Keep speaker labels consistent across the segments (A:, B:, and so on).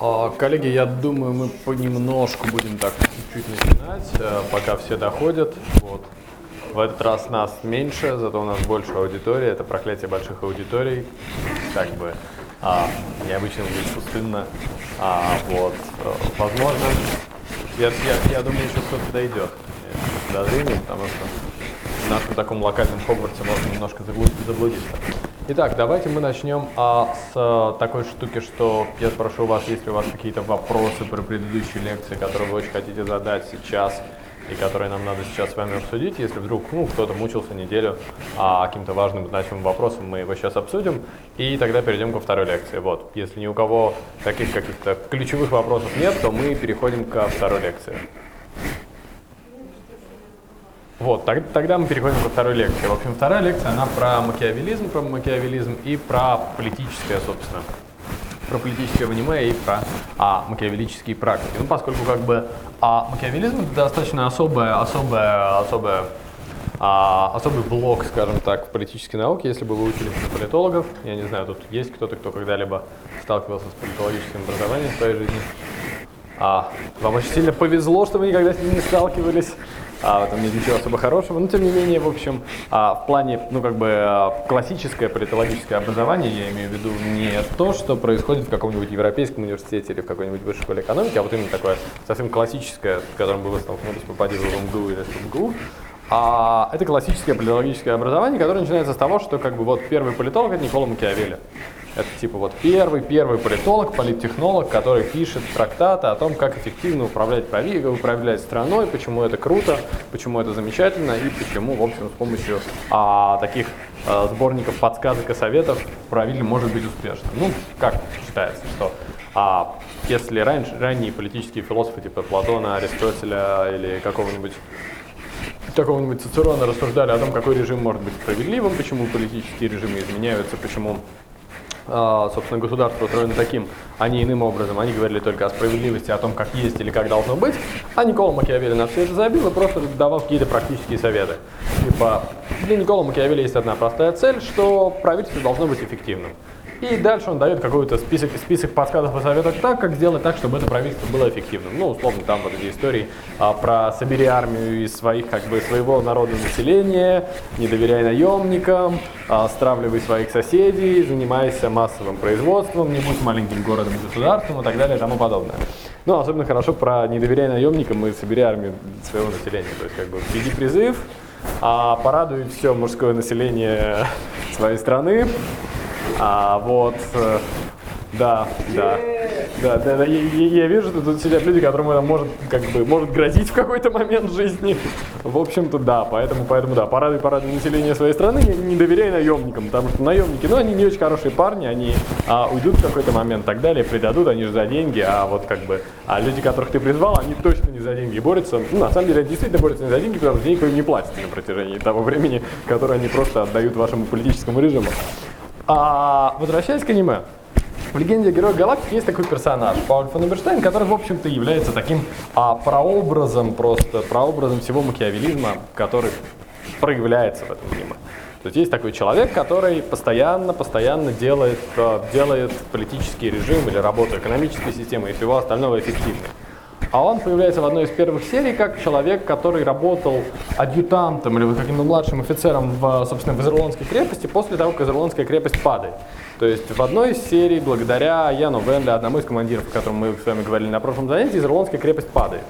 A: А, коллеги, я думаю, мы понемножку будем так чуть-чуть начинать, э, пока все доходят. Вот. В этот раз нас меньше, зато у нас больше аудитории. Это проклятие больших аудиторий. Как бы а, необычно будет пустынно. А, вот. Э, возможно, я, я, я думаю, еще кто-то дойдет. Подозрение, потому что в нашем таком локальном Хогвартсе можно немножко заблудиться. Итак, давайте мы начнем а, с а, такой штуки, что я спрошу вас, есть ли у вас какие-то вопросы про предыдущие лекции, которые вы очень хотите задать сейчас и которые нам надо сейчас с вами обсудить. Если вдруг ну, кто-то мучился неделю а, каким-то важным значимым вопросом, мы его сейчас обсудим, и тогда перейдем ко второй лекции. Вот. Если ни у кого таких каких-то ключевых вопросов нет, то мы переходим ко второй лекции. Вот, тогда мы переходим ко второй лекции. В общем, вторая лекция, она про макиавелизм, про макиавелизм и про политическое, собственно. Про политическое в аниме и про а, макиавеллические практики. Ну, поскольку как бы а, макиавелизм это достаточно особая, особая, особая а, особый блок, скажем так, в политической науке, если бы вы учились политологов. Я не знаю, тут есть кто-то, кто когда-либо сталкивался с политологическим образованием в своей жизни. А, вам очень сильно повезло, что вы никогда с ним не сталкивались а, в этом нет ничего особо хорошего. Но тем не менее, в общем, а, в плане, ну как бы а, классическое политологическое образование, я имею в виду не то, что происходит в каком-нибудь европейском университете или в какой-нибудь высшей школе экономики, а вот именно такое совсем классическое, с которым бы вы столкнулись, попади в МГУ или в МГУ. А, это классическое политологическое образование, которое начинается с того, что как бы вот первый политолог это Никола Макиавелли. Это типа вот первый, первый политолог, политтехнолог, который пишет трактаты о том, как эффективно управлять, управлять страной, почему это круто, почему это замечательно и почему, в общем, с помощью а, таких а, сборников подсказок и советов правитель может быть успешным. Ну, как считается, что а, если раньше, ранние политические философы типа Платона, Аристотеля или какого-нибудь какого-нибудь Цицерона рассуждали о том, какой режим может быть справедливым, почему политические режимы изменяются, почему собственно, государство устроено таким, а не иным образом. Они говорили только о справедливости, о том, как есть или как должно быть. А Никола Макиавелли на все это забил и просто давал какие-то практические советы. Типа, для Никола Макиавелли есть одна простая цель, что правительство должно быть эффективным. И дальше он дает какой-то список, список подсказок и советов так, как сделать так, чтобы это правительство было эффективным. Ну, условно, там вот эти истории а, про собери армию из своих, как бы, своего народного населения, не доверяй наемникам, а, стравливай своих соседей, занимайся массовым производством, не будь маленьким городом и государством и так далее и тому подобное. Ну, особенно хорошо про не доверяй наемникам и собери армию своего населения. То есть, как бы, введи призыв, а порадуй все мужское население своей страны, а, вот, э, да, да. Да, да, да. Я, я вижу, что тут сидят люди, которым это может, как бы, может грозить в какой-то момент жизни. В общем-то, да, поэтому, поэтому, да, порадуй, порадуй население своей страны, не, не доверяй наемникам, потому что наемники, ну, они не очень хорошие парни, они а, уйдут в какой-то момент, так далее, предадут, они же за деньги, а вот как бы, а люди, которых ты призвал, они точно не за деньги борются. Ну, на самом деле, они действительно борются не за деньги, потому что денег вы не платите на протяжении того времени, которое они просто отдают вашему политическому режиму. А, возвращаясь к аниме. В «Легенде о Героях Галактики» есть такой персонаж, Пауль фон Эберштейн, который, в общем-то, является таким а, прообразом, просто прообразом всего макиавелизма, который проявляется в этом аниме. То есть есть такой человек, который постоянно, постоянно делает, а, делает политический режим или работу экономической системы и всего остального эффективным. А он появляется в одной из первых серий как человек, который работал адъютантом или каким-то младшим офицером в, собственно, в Изерлонской крепости после того, как Изерлонская крепость падает. То есть в одной из серий, благодаря Яну Венли, одному из командиров, о котором мы с вами говорили на прошлом занятии, Изерлонская крепость падает.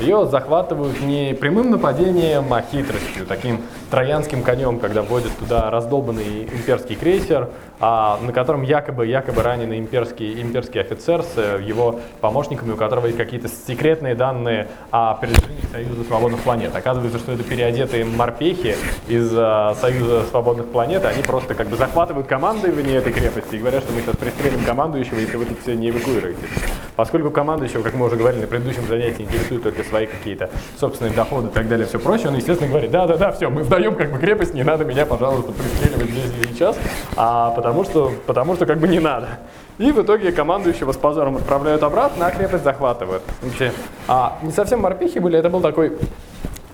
A: Ее захватывают не прямым нападением, а хитростью, таким троянским конем, когда вводят туда раздолбанный имперский крейсер, а, на котором якобы, якобы раненый имперский, имперский офицер с э, его помощниками, у которого есть какие-то секретные данные о передвижении Союза свободных планет. Оказывается, что это переодетые морпехи из а, Союза свободных планет, они просто как бы захватывают командование этой крепости и говорят, что мы сейчас пристрелим командующего, если вы тут все не эвакуируетесь. Поскольку командующего, как мы уже говорили на предыдущем занятии, интересуют только свои какие-то собственные доходы и так далее, все прочее, он, естественно, говорит, да-да-да, все, мы сдаем как бы крепость, не надо меня, пожалуйста, пристреливать здесь и сейчас, а потому что, потому что как бы не надо. И в итоге командующего с позором отправляют обратно, а крепость захватывают. Вообще, а не совсем морпехи были, это был такой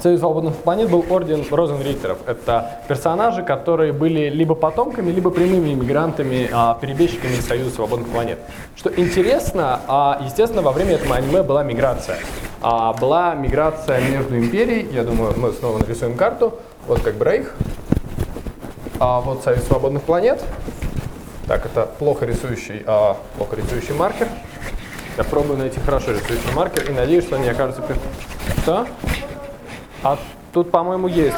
A: Союз свободных планет был орден Розенрихтеров. Это персонажи, которые были либо потомками, либо прямыми иммигрантами, а, перебежчиками из Союза свободных планет. Что интересно, а, естественно, во время этого аниме была миграция. А, была миграция между империей, я думаю, мы снова нарисуем карту, вот как бы а вот Союз свободных планет. Так, это плохо рисующий, а, плохо рисующий маркер. Я пробую найти хорошо рисующий маркер и надеюсь, что они окажутся... Что? А тут, по-моему, есть.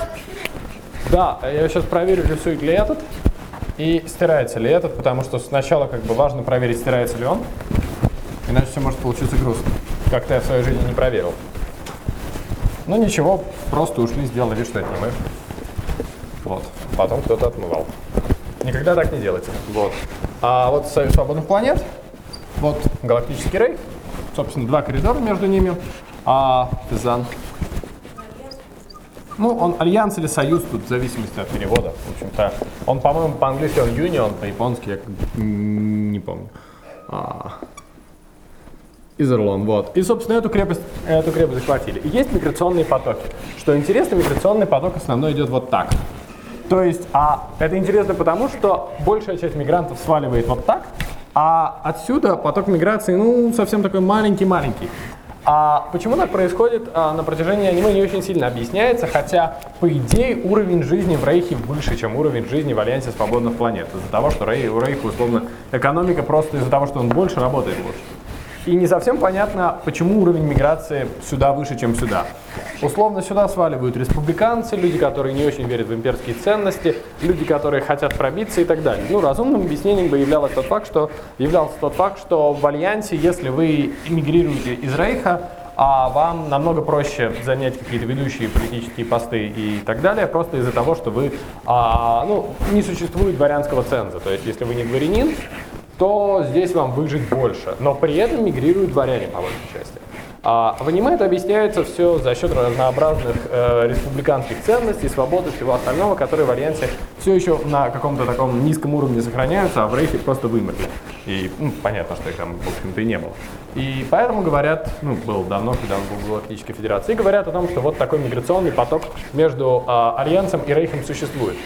A: Да, я сейчас проверю, рисует ли этот и стирается ли этот, потому что сначала как бы важно проверить, стирается ли он, иначе все может получиться грустно. Как-то я в своей жизни не проверил. Ну ничего, просто ушли, сделали что это не мы. Вот. Потом кто-то отмывал. Никогда так не делайте. Вот. А вот Союз свободных планет, вот галактический рей, собственно, два коридора между ними. А Пизан ну, он альянс или союз, тут в зависимости от перевода. В общем-то, он, по-моему, по-английски он union, по-японски я не помню. А, Изерлон, вот. И, собственно, эту крепость, эту крепость захватили. И есть миграционные потоки. Что интересно, миграционный поток основной идет вот так. То есть, а это интересно потому, что большая часть мигрантов сваливает вот так, а отсюда поток миграции, ну, совсем такой маленький-маленький. А почему так происходит, а, на протяжении аниме не очень сильно объясняется, хотя, по идее, уровень жизни в Рейхе выше, чем уровень жизни в Альянсе Свободных Планет. Из-за того, что Рей, у Рейха, условно, экономика просто из-за того, что он больше работает лучше. И не совсем понятно, почему уровень миграции сюда выше, чем сюда. Условно сюда сваливают республиканцы, люди, которые не очень верят в имперские ценности, люди, которые хотят пробиться и так далее. Ну, разумным объяснением бы являлось тот факт, что, являлся тот факт, что в Альянсе, если вы эмигрируете из Рейха, а вам намного проще занять какие-то ведущие политические посты и так далее, просто из-за того, что вы, а, ну, не существует дворянского ценза. То есть, если вы не дворянин, то здесь вам выжить больше. Но при этом мигрируют дворяне по большей части. А в аниме это объясняется все за счет разнообразных э, республиканских ценностей, свободы, всего остального, которые в Альянсе все еще на каком-то таком низком уровне сохраняются, а в Рейхе просто вымерли. И ну, понятно, что их там, в общем-то, и не было. И поэтому говорят, ну, было давно, когда он был в Галактической Федерации, говорят о том, что вот такой миграционный поток между э, Альянсом и Рейхом существует.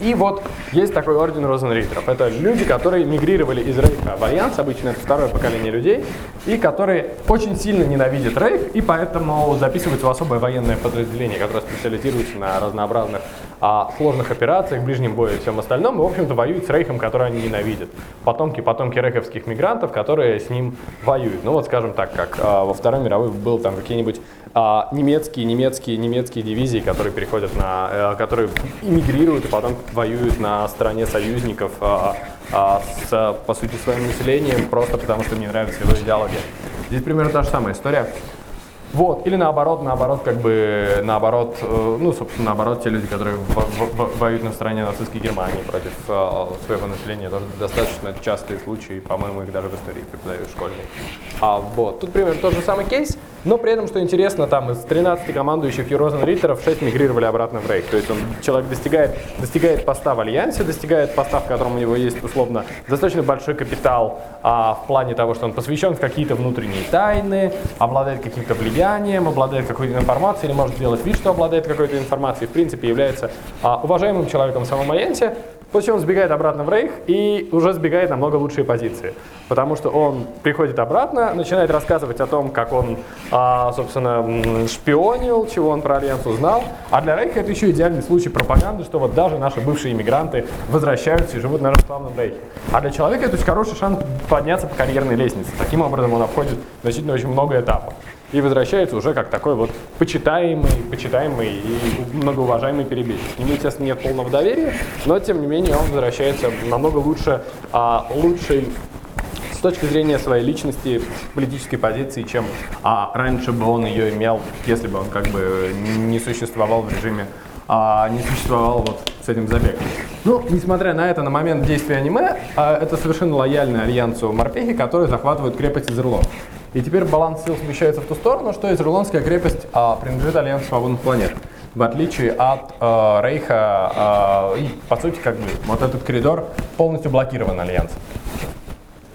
A: И вот есть такой орден Розенриттеров. Это люди, которые мигрировали из Рейха в Альянс, обычно это второе поколение людей, и которые очень сильно ненавидят Рейх, и поэтому записываются в особое военное подразделение, которое специализируется на разнообразных а, сложных операциях, ближнем бою и всем остальном, и, в общем-то, воюют с Рейхом, который они ненавидят. Потомки, потомки рейховских мигрантов, которые с ним воюют. Ну вот, скажем так, как а, во Второй мировой был там какие-нибудь а, немецкие, немецкие, немецкие дивизии, которые переходят на, а, которые иммигрируют и потом воюют на стороне союзников а, а, с, по сути, своим населением, просто потому что мне нравится его идеология. Здесь примерно та же самая история. Вот, или наоборот, наоборот, как бы, наоборот, э, ну, собственно, наоборот, те люди, которые воюют на стороне нацистской Германии против э, своего населения, тоже достаточно частые случаи, по-моему, их даже в истории преподают школьные. А вот, тут примерно тот же самый кейс, но при этом, что интересно, там из 13 командующих Юрозен Риттеров 6 мигрировали обратно в Рейх. То есть он, человек достигает, достигает поста в Альянсе, достигает поста, в котором у него есть, условно, достаточно большой капитал а, в плане того, что он посвящен в какие-то внутренние тайны, обладает каким-то влиянием, обладает какой-то информацией или может сделать вид, что обладает какой-то информацией, в принципе является а, уважаемым человеком в самом Альянсе, после чего он сбегает обратно в Рейх и уже сбегает на много лучшие позиции. Потому что он приходит обратно, начинает рассказывать о том, как он, а, собственно, шпионил, чего он про Альянс узнал. А для Рейха это еще идеальный случай пропаганды, что вот даже наши бывшие иммигранты возвращаются и живут на нашем славном Рейхе. А для человека это очень хороший шанс подняться по карьерной лестнице. Таким образом он обходит значительно очень много этапов и возвращается уже как такой вот почитаемый, почитаемый и многоуважаемый перебежчик. К нему, естественно, нет полного доверия, но, тем не менее, он возвращается намного лучше, а, лучший с точки зрения своей личности, политической позиции, чем а, раньше бы он ее имел, если бы он как бы не существовал в режиме, а, не существовал вот с этим забегом. Ну, несмотря на это, на момент действия аниме, а, это совершенно лояльный альянсу морпехи, которые захватывают крепость Изерлон. И теперь баланс сил смещается в ту сторону, что Изерлонская крепость а, принадлежит Альянсу свободных планет. В отличие от э, Рейха, э, и по сути, как бы, вот этот коридор полностью блокирован Альянсом.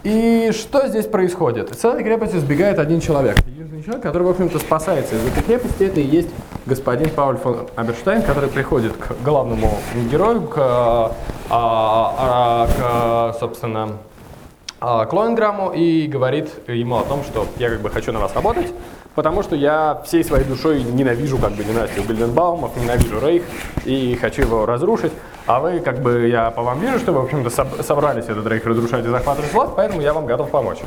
A: И что здесь происходит? Из целой крепости сбегает один человек. Единственный человек, который, в общем-то, спасается из этой крепости, это и есть господин Пауль фон Аберштайн, который приходит к главному герою, к, а, а, к собственно, Клоенграмму и говорит ему о том, что я как бы хочу на вас работать, потому что я всей своей душой ненавижу как бы династию Гильденбаумов, ненавижу Рейх и хочу его разрушить. А вы, как бы, я по вам вижу, что вы, в общем-то, собрались этот рейх разрушать и захватывать власть, поэтому я вам готов помочь.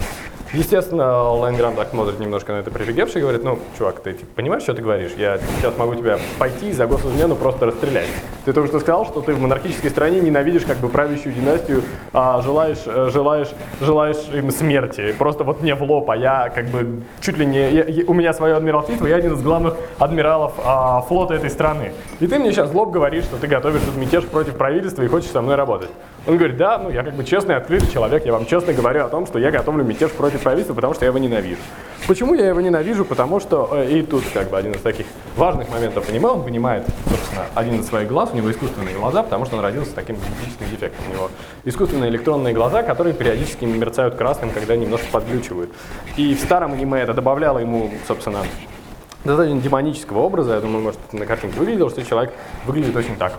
A: Естественно, Лайнграм так смотрит немножко на это прифигевший и говорит, ну, чувак, ты типа, понимаешь, что ты говоришь? Я сейчас могу тебя пойти за госизмену просто расстрелять. Ты только что сказал, что ты в монархической стране ненавидишь как бы правящую династию, а желаешь, э, желаешь, желаешь им смерти. Просто вот мне в лоб, а я как бы чуть ли не... Я, у меня свое адмиралтейство, я один из главных адмиралов а, флота этой страны. И ты мне сейчас в лоб говоришь, что ты готовишь тут мятеж против правительства и хочешь со мной работать. Он говорит, да, ну я как бы честный, открытый человек, я вам честно говорю о том, что я готовлю мятеж против правительства, потому что я его ненавижу. Почему я его ненавижу? Потому что, э, и тут как бы один из таких важных моментов аниме, он понимает, собственно, один из своих глаз, у него искусственные глаза, потому что он родился с таким генетическим дефектом. У него искусственные электронные глаза, которые периодически мерцают красным, когда немножко подглючивают. И в старом аниме это добавляло ему, собственно, достаточно демонического образа. Я думаю, может, на картинке вы видел, что человек выглядит очень так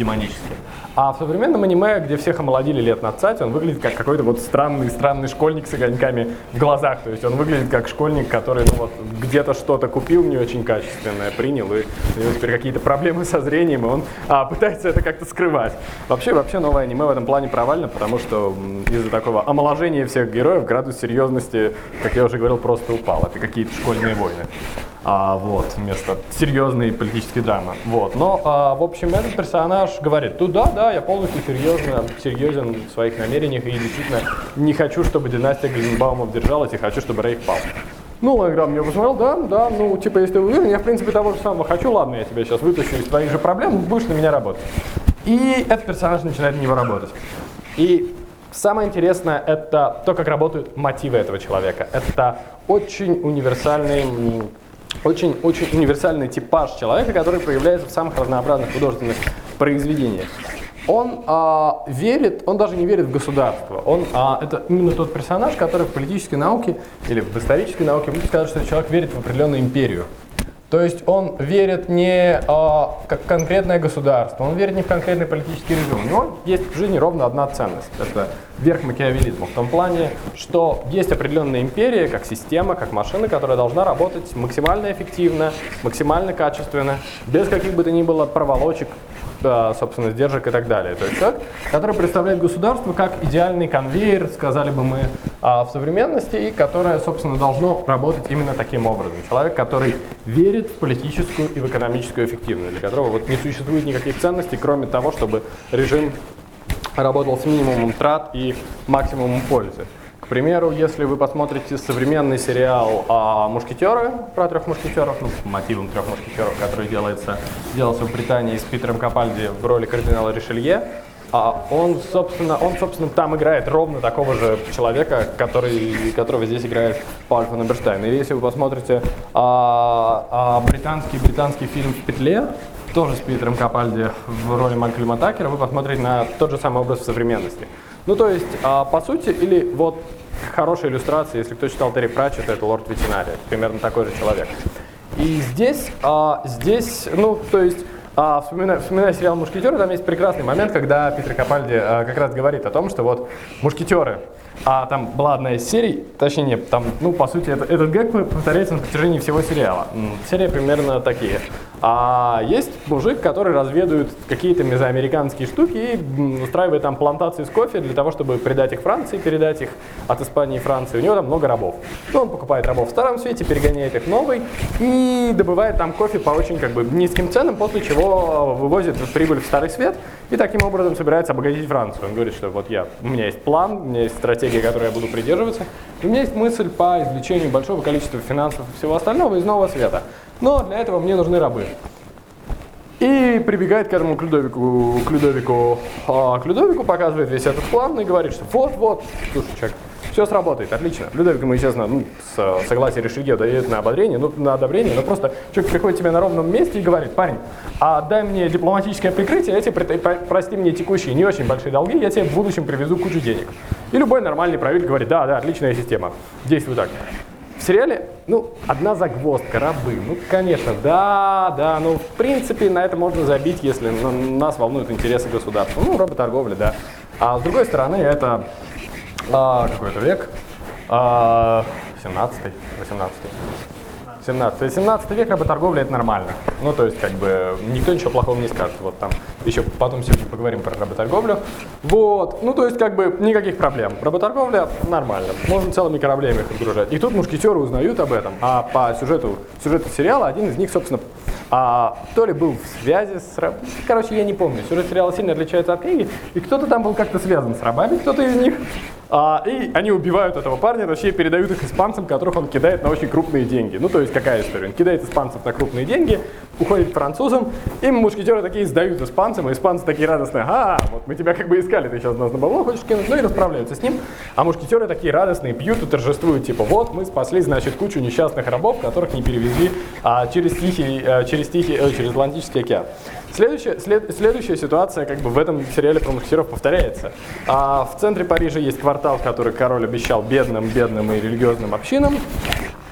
A: демонически. А в современном аниме, где всех омолодили лет на цать, он выглядит как какой-то вот странный, странный школьник с огоньками в глазах. То есть он выглядит как школьник, который ну, вот, где-то что-то купил не очень качественное, принял, и у него теперь какие-то проблемы со зрением, и он а, пытается это как-то скрывать. Вообще, вообще новое аниме в этом плане провально, потому что из-за такого омоложения всех героев градус серьезности, как я уже говорил, просто упал. Это какие-то школьные войны а, вот, вместо серьезной политической драмы. Вот. Но, а, в общем, этот персонаж говорит, ну да, да, я полностью серьезно, серьезен в своих намерениях и действительно не хочу, чтобы династия Гринбаумов держалась и хочу, чтобы Рейх пал. Ну, Лайграм мне посмотрел, да, да, ну, типа, если ты уверен, я, в принципе, того же самого хочу, ладно, я тебя сейчас вытащу из твоих же проблем, будешь на меня работать. И этот персонаж начинает на него работать. И самое интересное – это то, как работают мотивы этого человека. Это очень универсальный очень-очень универсальный типаж человека, который проявляется в самых разнообразных художественных произведениях. Он а, верит, он даже не верит в государство. Он, а, это именно тот персонаж, который в политической науке или в исторической науке будет сказать, что человек верит в определенную империю. То есть он верит не а, как конкретное государство, он верит не в конкретный политический режим. У него есть в жизни ровно одна ценность. Это верх макиавелизма. В том плане, что есть определенная империя, как система, как машина, которая должна работать максимально эффективно, максимально качественно, без каких бы то ни было проволочек, собственно, сдержек и так далее. То есть человек, который представляет государство как идеальный конвейер, сказали бы мы, а, в современности, и которое, собственно, должно работать именно таким образом. Человек, который верит в политическую и в экономическую эффективность, для которого вот не существует никаких ценностей, кроме того, чтобы режим работал с минимумом трат и максимумом пользы примеру, если вы посмотрите современный сериал а, «Мушкетеры» про трех мушкетеров, ну, мотивом трех мушкетеров, который делается, делался в Британии с Питером Капальди в роли кардинала Ришелье, а он, собственно, он, собственно, там играет ровно такого же человека, который, которого здесь играет Пауль фон Эберштейн. И если вы посмотрите а, а, британский, британский фильм «В петле», тоже с Питером Капальди в роли Малькольма Такера, вы посмотрите на тот же самый образ в современности. Ну, то есть, а, по сути, или вот хорошая иллюстрация, если кто читал Терри Пратчета, это Лорд Ветеринария, примерно такой же человек. И здесь, а, здесь, ну, то есть, а, вспоминая, вспоминая сериал «Мушкетеры», там есть прекрасный момент, когда Питер Капальди а, как раз говорит о том, что вот мушкетеры а там была одна из серий, точнее нет, там, ну, по сути, это, этот гэг повторяется на протяжении всего сериала. Серии примерно такие. А есть мужик, который разведывает какие-то мезоамериканские штуки и устраивает там плантации с кофе для того, чтобы передать их Франции, передать их от Испании и Франции. У него там много рабов. Ну, он покупает рабов в старом свете, перегоняет их новый и добывает там кофе по очень как бы низким ценам, после чего вывозит прибыль в старый свет и таким образом собирается обогатить Францию. Он говорит, что вот я, у меня есть план, у меня есть стратегия, которой я буду придерживаться, у меня есть мысль по извлечению большого количества финансов и всего остального из нового света. Но для этого мне нужны рабы. И прибегает к этому к Людовику, к Людовику, а, к Людовику показывает весь этот план и говорит, что вот-вот, слушай, человек, все сработает, отлично. Людовик ему, естественно, ну, с согласия Ришелье дает на ободрение, ну, на одобрение, но просто человек приходит тебе на ровном месте и говорит, парень, а дай мне дипломатическое прикрытие, я тебе, прости мне текущие не очень большие долги, я тебе в будущем привезу кучу денег. И любой нормальный правитель говорит, да, да, отличная система, действуй так. В сериале, ну, одна загвоздка, рабы. Ну, конечно, да, да, ну, в принципе, на это можно забить, если нас волнуют интересы государства. Ну, работорговля, да. А с другой стороны, это а, какой-то век, а, 17-й, 18 17 17 век работорговля это нормально. Ну, то есть, как бы, никто ничего плохого не скажет. Вот там еще потом сегодня поговорим про работорговлю. Вот, ну, то есть, как бы, никаких проблем. Работорговля нормально. Можно целыми кораблями их отгружать. И тут мушкетеры узнают об этом. А по сюжету, сюжету сериала один из них, собственно, а, то ли был в связи с рабами, короче, я не помню, сюжет сериала сильно отличается от книги, и кто-то там был как-то связан с рабами, кто-то из них, а, и они убивают этого парня, точнее передают их испанцам, которых он кидает на очень крупные деньги. Ну, то есть какая история? Он кидает испанцев на крупные деньги, уходит к французам, и мушкетеры такие сдают испанцам, и испанцы такие радостные, а, вот мы тебя как бы искали, ты сейчас нас на бабло хочешь кинуть, ну и расправляются с ним. А мушкетеры такие радостные, пьют и торжествуют, типа, вот мы спасли, значит, кучу несчастных рабов, которых не перевезли а, через Тихий, а, через Тихий, э, через Атлантический океан. Следующая, след, следующая ситуация как бы в этом сериале про мушкетеров повторяется. А, в центре Парижа есть квартал, который король обещал бедным, бедным и религиозным общинам.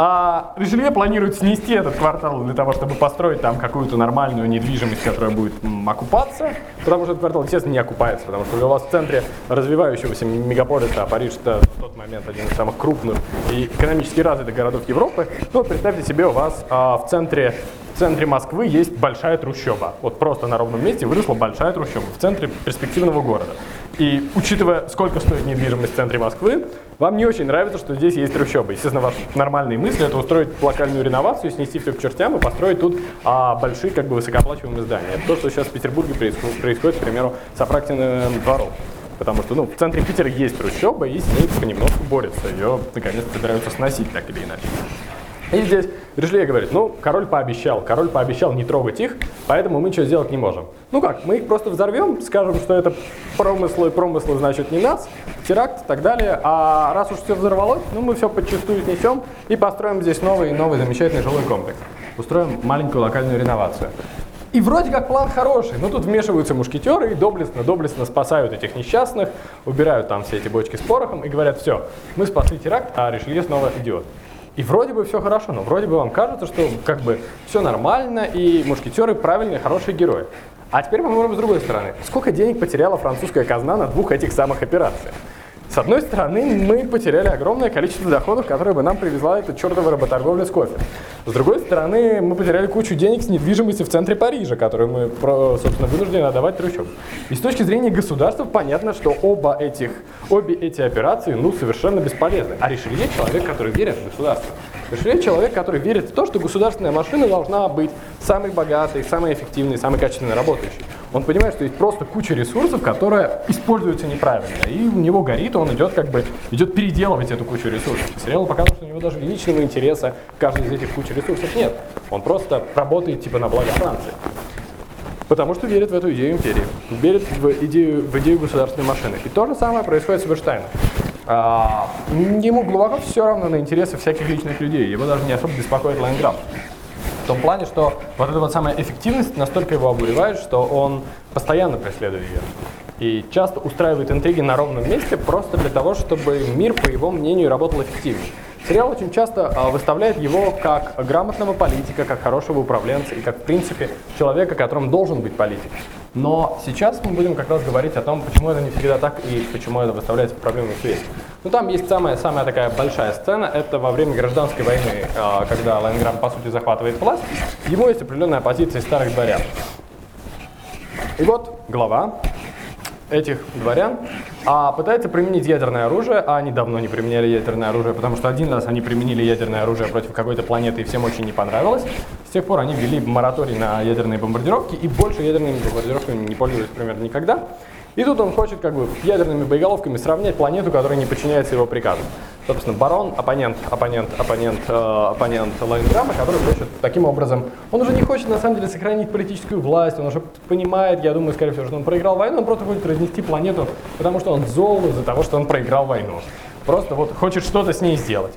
A: А Ришелье планирует снести этот квартал для того, чтобы построить там какую-то нормальную недвижимость, которая будет окупаться, потому что этот квартал, естественно, не окупается, потому что у вас в центре развивающегося мегаполиса, а Париж это в тот момент один из самых крупных и экономически развитых городов Европы, ну представьте себе, у вас а, в центре в центре Москвы есть большая трущоба. Вот просто на ровном месте выросла большая трущоба в центре перспективного города. И учитывая, сколько стоит недвижимость в центре Москвы, вам не очень нравится, что здесь есть трущобы. Естественно, ваши нормальные мысли это устроить локальную реновацию, снести все к чертям и построить тут а, большие, как бы высокооплачиваемые здания. Это то, что сейчас в Петербурге происходит, к примеру, с Апрактиным двором. Потому что ну, в центре Питера есть трущоба, и с ней понемножку борются. Ее наконец собираются сносить так или иначе. И здесь Ришелье говорит, ну, король пообещал, король пообещал не трогать их, поэтому мы ничего сделать не можем. Ну как, мы их просто взорвем, скажем, что это промыслы, промыслы значит не нас, теракт и так далее, а раз уж все взорвалось, ну мы все подчастую снесем и построим здесь новый, новый замечательный жилой комплекс. Устроим маленькую локальную реновацию. И вроде как план хороший, но тут вмешиваются мушкетеры и доблестно, доблестно спасают этих несчастных, убирают там все эти бочки с порохом и говорят, все, мы спасли теракт, а Ришелье снова идиот. И вроде бы все хорошо, но вроде бы вам кажется, что как бы все нормально, и мушкетеры правильные, хорошие герои. А теперь посмотрим с другой стороны. Сколько денег потеряла французская казна на двух этих самых операциях? С одной стороны, мы потеряли огромное количество доходов, которые бы нам привезла эта чертова работорговля с кофе. С другой стороны, мы потеряли кучу денег с недвижимости в центре Парижа, которую мы, собственно, вынуждены отдавать трущобам. И с точки зрения государства понятно, что оба этих, обе эти операции ну, совершенно бесполезны. А Ришелье человек, который верит в государство. Ришелье человек, который верит в то, что государственная машина должна быть самой богатой, самой эффективной, самой качественно работающей. Он понимает, что есть просто куча ресурсов, которые используются неправильно. И у него горит, он идет как бы, идет переделывать эту кучу ресурсов. Сериал показывает, что у него даже личного интереса каждый из этих кучи ресурсов нет. Он просто работает типа на благо Франции. Потому что верит в эту идею империи, верит в идею, в идею государственной машины. И то же самое происходит с Эберштейном. А, ему глубоко все равно на интересы всяких личных людей. Его даже не особо беспокоит Лайнграф. В том плане, что вот эта вот самая эффективность настолько его обуревает, что он постоянно преследует ее. И часто устраивает интриги на ровном месте просто для того, чтобы мир, по его мнению, работал эффективнее. Сериал очень часто а, выставляет его как грамотного политика, как хорошего управленца и как, в принципе, человека, которым должен быть политик. Но сейчас мы будем как раз говорить о том, почему это не всегда так и почему это выставляется в проблемную связь. Ну, там есть самая, самая такая большая сцена, это во время гражданской войны, а, когда Лайнграм, по сути, захватывает власть. Ему есть определенная позиция старых дворян. И вот глава этих дворян а пытается применить ядерное оружие, а они давно не применяли ядерное оружие, потому что один раз они применили ядерное оружие против какой-то планеты, и всем очень не понравилось. С тех пор они ввели мораторий на ядерные бомбардировки, и больше ядерными бомбардировками не пользовались примерно никогда. И тут он хочет как бы ядерными боеголовками сравнять планету, которая не подчиняется его приказам. Собственно, барон, оппонент, оппонент, оппонент, э, оппонент Лайнграма, который хочет таким образом, он уже не хочет на самом деле сохранить политическую власть, он уже понимает, я думаю, скорее всего, что он проиграл войну, он просто хочет разнести планету, потому что он зол из-за того, что он проиграл войну. Просто вот хочет что-то с ней сделать.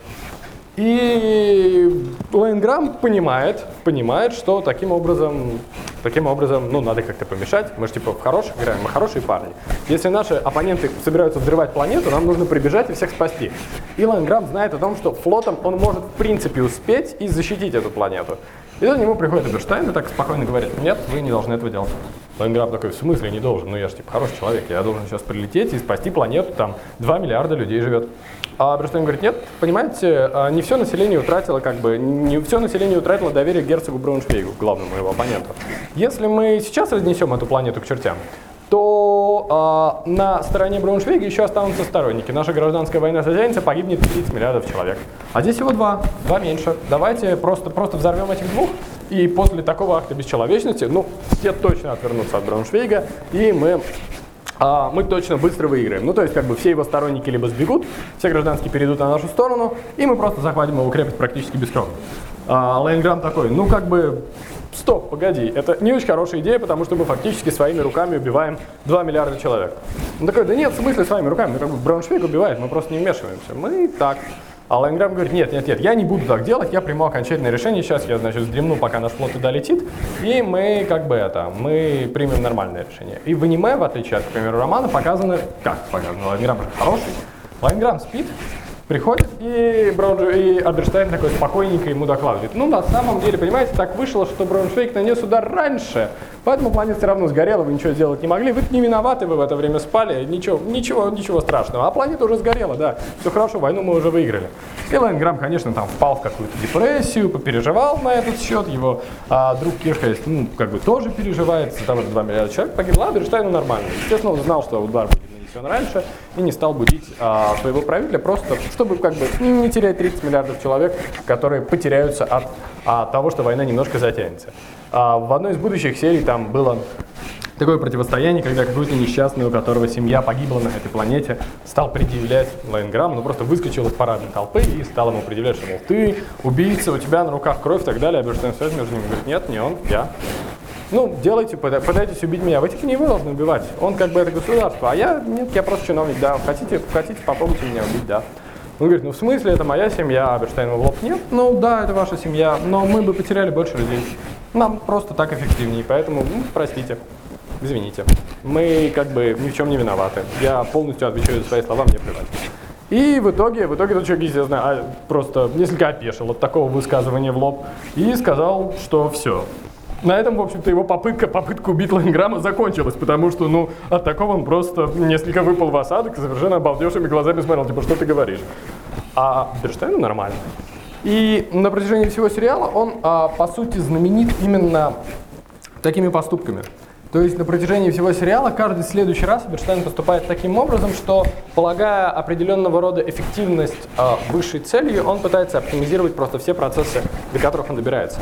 A: И Лайнграм понимает, понимает, что таким образом Таким образом, ну, надо как-то помешать. Мы же типа в хороших играем, мы хорошие парни. Если наши оппоненты собираются взрывать планету, нам нужно прибежать и всех спасти. Илон Грамм знает о том, что флотом он может в принципе успеть и защитить эту планету. И тут к приходит Эберштейн и так спокойно говорит, нет, вы не должны этого делать. Лайнграф такой, в смысле не должен? Ну я же типа хороший человек, я должен сейчас прилететь и спасти планету, там 2 миллиарда людей живет. А Эберштейн говорит, нет, понимаете, а, не все население утратило, как бы, не все население утратило доверие герцогу Брауншвейгу, главному его оппоненту. Если мы сейчас разнесем эту планету к чертям, то э, на стороне Брауншвейга еще останутся сторонники. Наша гражданская война затянется, погибнет 30 миллиардов человек. А здесь всего два, два меньше. Давайте просто, просто взорвем этих двух, и после такого акта бесчеловечности, ну, все точно отвернутся от Брауншвейга, и мы мы точно быстро выиграем. Ну, то есть, как бы все его сторонники либо сбегут, все гражданские перейдут на нашу сторону, и мы просто захватим его крепость практически без крови. А Лейнграм такой, ну, как бы, стоп, погоди, это не очень хорошая идея, потому что мы фактически своими руками убиваем 2 миллиарда человек. Он такой, да нет, в смысле своими руками, мы как бы Брауншвейг убивает, мы просто не вмешиваемся. Мы так. А Лайнграм говорит, нет, нет, нет, я не буду так делать, я приму окончательное решение, сейчас я, значит, вздремну, пока наш флот туда летит, и мы, как бы это, мы примем нормальное решение. И в аниме, в отличие от, к примеру, романа, показано, как показано, Лайнграм хороший, Лайнграм спит, Приходит, и, Браунж... и Оберштейн такой спокойненько ему докладывает. Ну, на самом деле, понимаете, так вышло, что Брауншвейг нанес удар раньше, поэтому планета все равно сгорела, вы ничего сделать не могли. Вы не виноваты, вы в это время спали, ничего, ничего, ничего страшного. А планета уже сгорела, да, все хорошо, войну мы уже выиграли. И Лайнграм, конечно, там впал в какую-то депрессию, попереживал на этот счет. Его а, друг Кирхайс, ну, как бы тоже переживает, там же 2 миллиарда человек погибло, а Оберштейну нормально. Естественно, он знал, что удар будет он раньше и не стал будить а, своего правителя, просто чтобы как бы не терять 30 миллиардов человек, которые потеряются от а, того, что война немножко затянется. А, в одной из будущих серий там было такое противостояние, когда какой-то несчастный, у которого семья погибла на этой планете, стал предъявлять Лайнграм, ну просто выскочил из парадной толпы и стал ему предъявлять, что, мол, ты убийца, у тебя на руках кровь и так далее, а Берштейн между ними говорит, нет, не он, я ну, делайте, пытайтесь убить меня. Вы типа не вы должны убивать. Он как бы это государство, а я, нет, я просто чиновник, да. Хотите, хотите, попробуйте меня убить, да. Он говорит, ну в смысле, это моя семья, Аберштейн в лоб, нет, ну да, это ваша семья, но мы бы потеряли больше людей. Нам просто так эффективнее, поэтому, ну, простите, извините. Мы как бы ни в чем не виноваты. Я полностью отвечаю за свои слова, мне плевать. И в итоге, в итоге тот человек, естественно, а, просто несколько опешил от такого высказывания в лоб и сказал, что все, на этом, в общем-то, его попытка, попытка убить Ланграма закончилась, потому что, ну, от такого он просто несколько выпал в осадок и совершенно обалдевшими глазами смотрел, типа, что ты говоришь. А Берштейну нормально. И на протяжении всего сериала он, а, по сути, знаменит именно такими поступками. То есть на протяжении всего сериала каждый следующий раз Берштейн поступает таким образом, что, полагая определенного рода эффективность э, высшей целью, он пытается оптимизировать просто все процессы, до которых он добирается.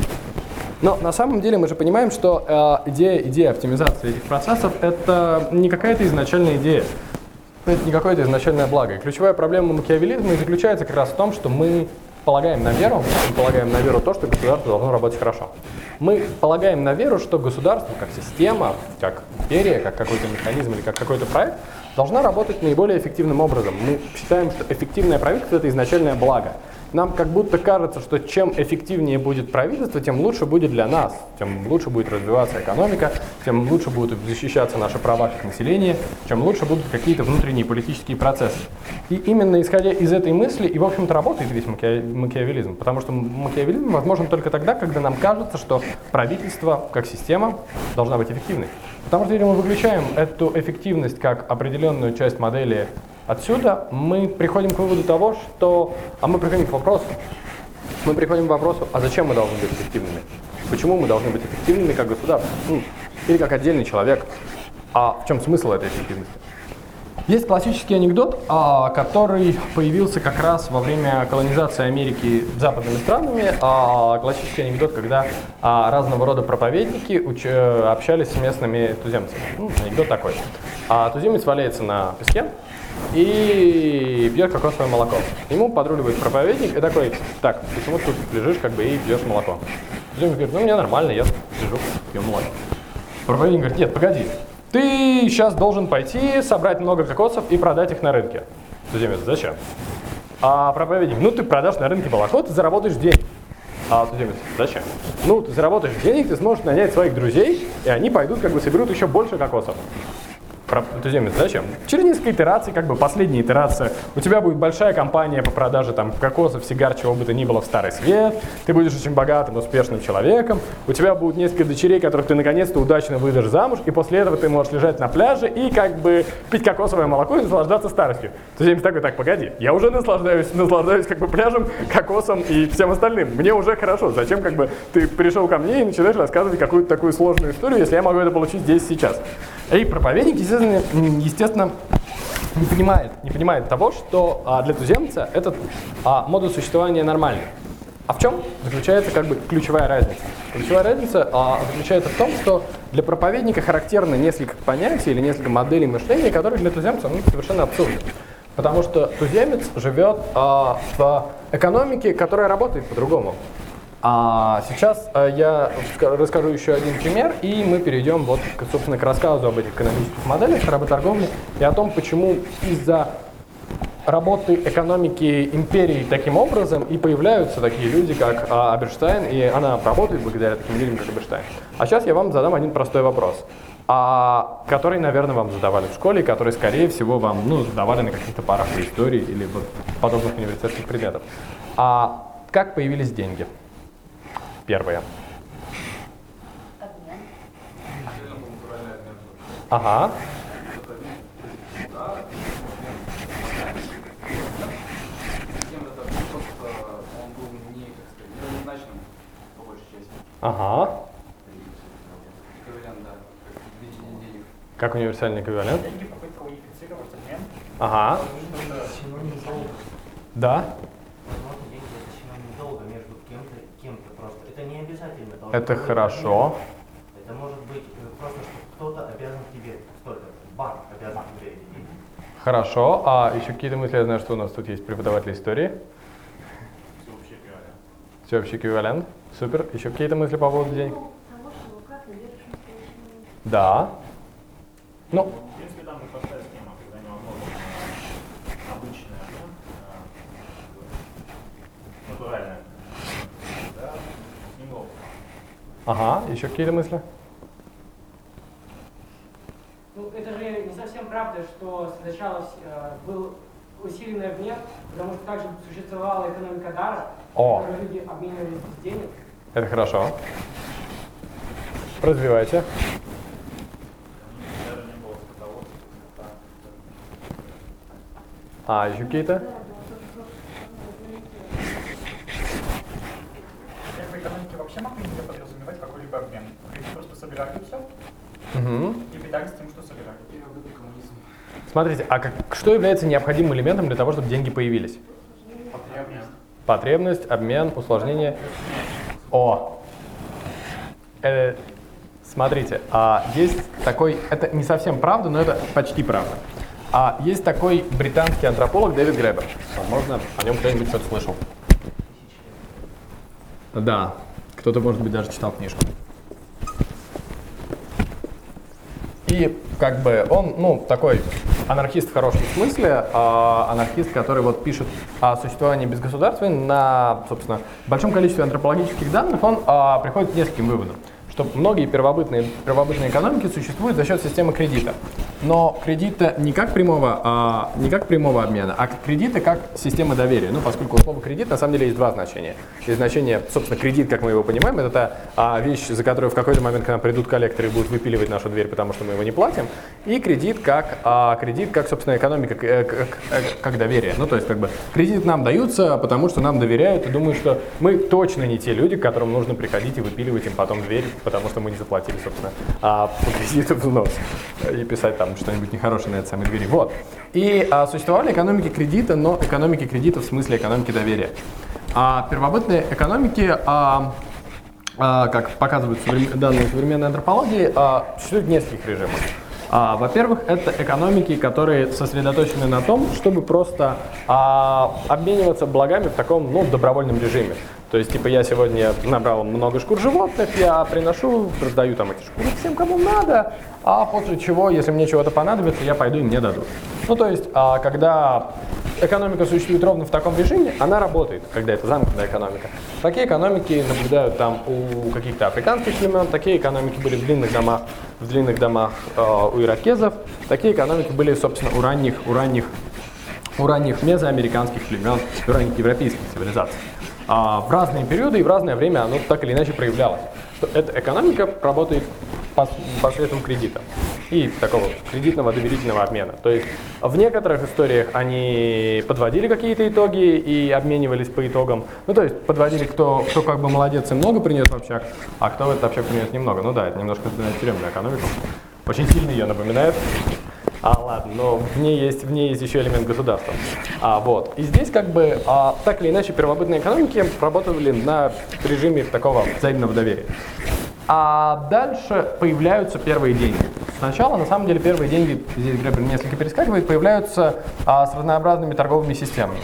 A: Но на самом деле мы же понимаем, что э, идея, идея оптимизации этих процессов – это не какая-то изначальная идея. Это не какое-то изначальное благо. И ключевая проблема макиавелизма заключается как раз в том, что мы полагаем на веру, мы полагаем на веру то, что государство должно работать хорошо. Мы полагаем на веру, что государство как система, как империя, как какой-то механизм или как какой-то проект должна работать наиболее эффективным образом. Мы считаем, что эффективное правительство – это изначальное благо – нам как будто кажется, что чем эффективнее будет правительство, тем лучше будет для нас, тем лучше будет развиваться экономика, тем лучше будут защищаться наши права как населения, чем лучше будут какие-то внутренние политические процессы. И именно исходя из этой мысли, и в общем-то работает весь макиавелизм, потому что макиавелизм возможен только тогда, когда нам кажется, что правительство как система должна быть эффективной. Потому что если мы выключаем эту эффективность как определенную часть модели Отсюда мы приходим к выводу того, что... А мы приходим к вопросу. Мы приходим к вопросу, а зачем мы должны быть эффективными? Почему мы должны быть эффективными как государство? Ну, или как отдельный человек? А в чем смысл этой эффективности? Есть классический анекдот, а, который появился как раз во время колонизации Америки западными странами. А, классический анекдот, когда а, разного рода проповедники общались с местными туземцами. Ну, анекдот такой. Туземец валяется на песке, и пьет кокосовое молоко. Ему подруливает проповедник и такой, так, почему ты тут лежишь как бы и пьешь молоко? Туземец говорит, ну мне нормально, я лежу, пью молоко. Проповедник говорит, нет, погоди, ты сейчас должен пойти, собрать много кокосов и продать их на рынке. Туземец, зачем? А проповедник, ну ты продашь на рынке молоко, ты заработаешь деньги. А туземец, зачем? Ну, ты заработаешь денег, ты сможешь нанять своих друзей, и они пойдут, как бы соберут еще больше кокосов туземец зачем? Через несколько итераций, как бы последняя итерация, у тебя будет большая компания по продаже там кокосов, сигар, чего бы то ни было в старый свет, ты будешь очень богатым, успешным человеком, у тебя будут несколько дочерей, которых ты наконец-то удачно выдашь замуж, и после этого ты можешь лежать на пляже и как бы пить кокосовое молоко и наслаждаться старостью. Туземец такой, так, погоди, я уже наслаждаюсь, наслаждаюсь как бы пляжем, кокосом и всем остальным. Мне уже хорошо. Зачем как бы ты пришел ко мне и начинаешь рассказывать какую-то такую сложную историю, если я могу это получить здесь сейчас? И проповедник, естественно, естественно не понимает, не понимает того, что а, для туземца этот а, модус существования нормальный. А в чем заключается как бы ключевая разница? Ключевая разница а, заключается в том, что для проповедника характерно несколько понятий или несколько моделей мышления, которые для туземца ну, совершенно абсурдны. Потому что туземец живет а, в экономике, которая работает по-другому. А сейчас э, я расскажу еще один пример, и мы перейдем вот, собственно, к рассказу об этих экономических моделях работорговли и о том, почему из-за работы экономики империи таким образом и появляются такие люди, как Аберштайн, и она работает благодаря таким людям, как Аберштайн. А сейчас я вам задам один простой вопрос, а, который, наверное, вам задавали в школе, который, скорее всего, вам ну, задавали на каких-то парах по истории или подобных университетских предметов. А как появились деньги? Первое. Ага. Ага. Как универсальный эквивалент? Ага. Да. Это хорошо.
B: Это может быть э, просто, что кто-то обязан тебе, кто-то, банк обязан тебе деньги.
A: Хорошо. А еще какие-то мысли? Я знаю, что у нас тут есть преподаватель истории.
C: Всеобщий эквивалент.
A: Всеобщий эквивалент. Супер. Еще какие-то мысли по поводу денег? Да. Ну,
C: В принципе, там простая схема, когда невозможно обычный обмен, а, натуральный обмен. Да, с ним ловко.
A: Ага. Еще какие-то мысли?
D: Ну, это же не совсем правда, что сначала э, был усиленный обмен, потому что также существовала экономика дара,
A: О.
D: в люди обменивались без денег.
A: Это хорошо. Развивайте.
C: Не
A: А, еще какие-то?
E: Вообще могли нельзя подразумевать какой-либо обмен. Люди все
A: Угу.
E: и питались тем, что собирали.
A: Смотрите, а как, что является необходимым элементом для того, чтобы деньги появились?
E: Потребность.
A: Потребность, обмен, усложнение. О! Э, смотрите, а есть такой, это не совсем правда, но это почти правда. А есть такой британский антрополог Дэвид Гребер. Возможно, о нем кто-нибудь что-то слышал. Да, кто-то, может быть, даже читал книжку. И как бы он, ну, такой анархист в хорошем смысле, а, анархист, который вот пишет о существовании без государства на, собственно, большом количестве антропологических данных, он а, приходит к нескольким выводам что многие первобытные, первобытные экономики существуют за счет системы кредита. Но кредита не как прямого, а, не как прямого обмена, а кредиты как система доверия. Ну, поскольку у слова кредит на самом деле есть два значения. Есть значение, собственно, кредит, как мы его понимаем, это та а, вещь, за которую в какой-то момент к нам придут коллекторы и будут выпиливать нашу дверь, потому что мы его не платим. И кредит как, а, кредит как собственно, экономика, э, как, как, как доверие. Ну, то есть, как бы, кредит нам даются, потому что нам доверяют и думают, что мы точно не те люди, к которым нужно приходить и выпиливать им потом дверь, потому что мы не заплатили, собственно, а, по кредиту взнос. И писать там что-нибудь нехорошее на этой самой двери. Вот. И а, существовали экономики кредита, но экономики кредита в смысле экономики доверия. А первобытные экономики, а, а, как показывают соврем- данные современной антропологии, а, существуют в нескольких режимах. А, во-первых, это экономики, которые сосредоточены на том, чтобы просто а, обмениваться благами в таком ну, добровольном режиме. То есть, типа, я сегодня набрал много шкур животных, я приношу, раздаю там эти шкуры всем, кому надо, а после чего, если мне чего-то понадобится, я пойду и мне дадут. Ну, то есть, а, когда экономика существует ровно в таком режиме, она работает, когда это замкнутая экономика. Такие экономики наблюдают там у каких-то африканских племен, такие экономики были в длинных домах, в длинных домах э, у иракезов, такие экономики были, собственно, у ранних, у ранних, у ранних мезоамериканских племен, у ранних европейских цивилизаций. А в разные периоды и в разное время оно так или иначе проявлялось. Эта экономика работает пос- посредством кредита и такого кредитного доверительного обмена. То есть в некоторых историях они подводили какие-то итоги и обменивались по итогам. Ну, то есть подводили, кто, кто как бы молодец и много принес в общак, а кто в этот общак принес немного. Ну да, это немножко напоминает тюремную экономику. Очень сильно ее напоминает. А, ладно, но в ней есть, в ней есть еще элемент государства. А, вот. И здесь как бы а, так или иначе первобытные экономики работали на режиме такого взаимного доверия. А дальше появляются первые деньги. Сначала, на самом деле, первые деньги, здесь Гребер несколько перескакивает, появляются а, с разнообразными торговыми системами.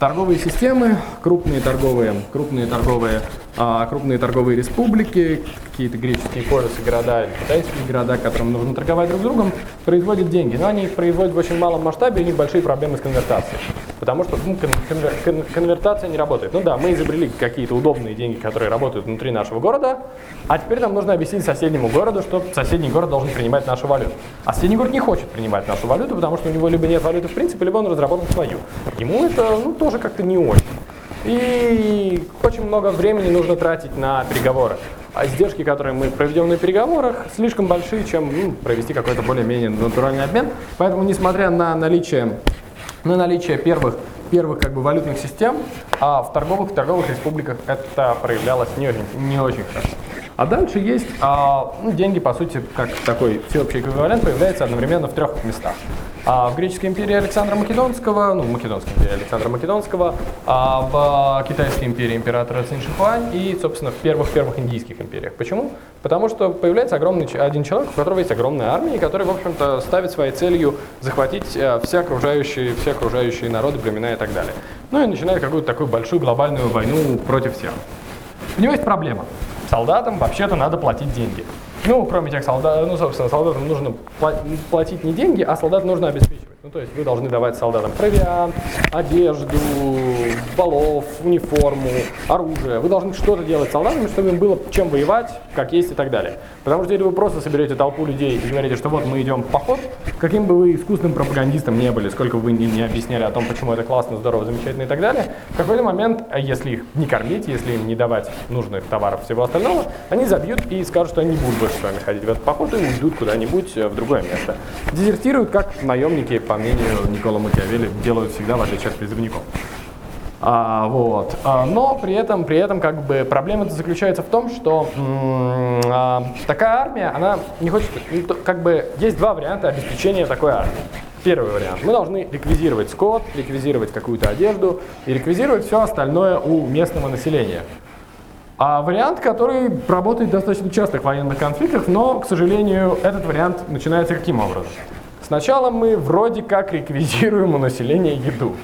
A: Торговые системы, крупные торговые, крупные торговые, крупные торговые республики, какие-то греческие полисы, города китайские города, которым нужно торговать друг с другом, производят деньги. Но они их производят в очень малом масштабе, и у них большие проблемы с конвертацией. Потому что ну, кон- конвер- кон- конвертация не работает. Ну да, мы изобрели какие-то удобные деньги, которые работают внутри нашего города, а теперь нам нужно объяснить соседнему городу, что соседний город должен принимать нашу валюту. А соседний город не хочет принимать нашу валюту, потому что у него либо нет валюты в принципе, либо он разработал свою. Ему это ну, тоже как-то не очень. И очень много времени нужно тратить на переговоры. А издержки, которые мы проведем на переговорах, слишком большие, чем ну, провести какой-то более-менее натуральный обмен. Поэтому, несмотря на наличие, на наличие первых, первых как бы, валютных систем, а в торговых, торговых республиках это проявлялось не очень, не очень хорошо. А дальше есть а, ну, деньги, по сути, как такой всеобщий эквивалент, появляется одновременно в трех местах. А, в греческой империи Александра Македонского, ну, в македонской империи Александра Македонского, а в китайской империи императора Цин Шихуань и, собственно, в первых-первых индийских империях. Почему? Потому что появляется огромный один человек, у которого есть огромная армия, который, в общем-то, ставит своей целью захватить э, все окружающие, все окружающие народы, племена и так далее. Ну и начинает какую-то такую большую глобальную войну против всех. У него есть проблема. Солдатам вообще-то надо платить деньги. Ну, кроме тех солдат, ну, собственно, солдатам нужно пла- платить не деньги, а солдат нужно обеспечивать. Ну, то есть вы должны давать солдатам провиант, одежду, балов, униформу, оружие. Вы должны что-то делать с солдатами, чтобы им было чем воевать, как есть и так далее. Потому что если вы просто соберете толпу людей и говорите, что вот мы идем в поход, каким бы вы искусным пропагандистом не были, сколько бы вы ни, не объясняли о том, почему это классно, здорово, замечательно и так далее, в какой-то момент, а если их не кормить, если им не давать нужных товаров всего остального, они забьют и скажут, что они не будут больше с вами ходить в этот поход и уйдут куда-нибудь э, в другое место. Дезертируют, как наемники, по мнению Никола Макиавелли, делают всегда, в отличие от призывников. А, вот. А, но при этом, при этом как бы проблема заключается в том, что а, такая армия, она не хочет, ну, как бы есть два варианта обеспечения такой армии. Первый вариант. Мы должны реквизировать скот, реквизировать какую-то одежду и реквизировать все остальное у местного населения. А вариант, который работает в достаточно частых военных конфликтах, но, к сожалению, этот вариант начинается каким образом? Сначала мы вроде как реквизируем у населения еду.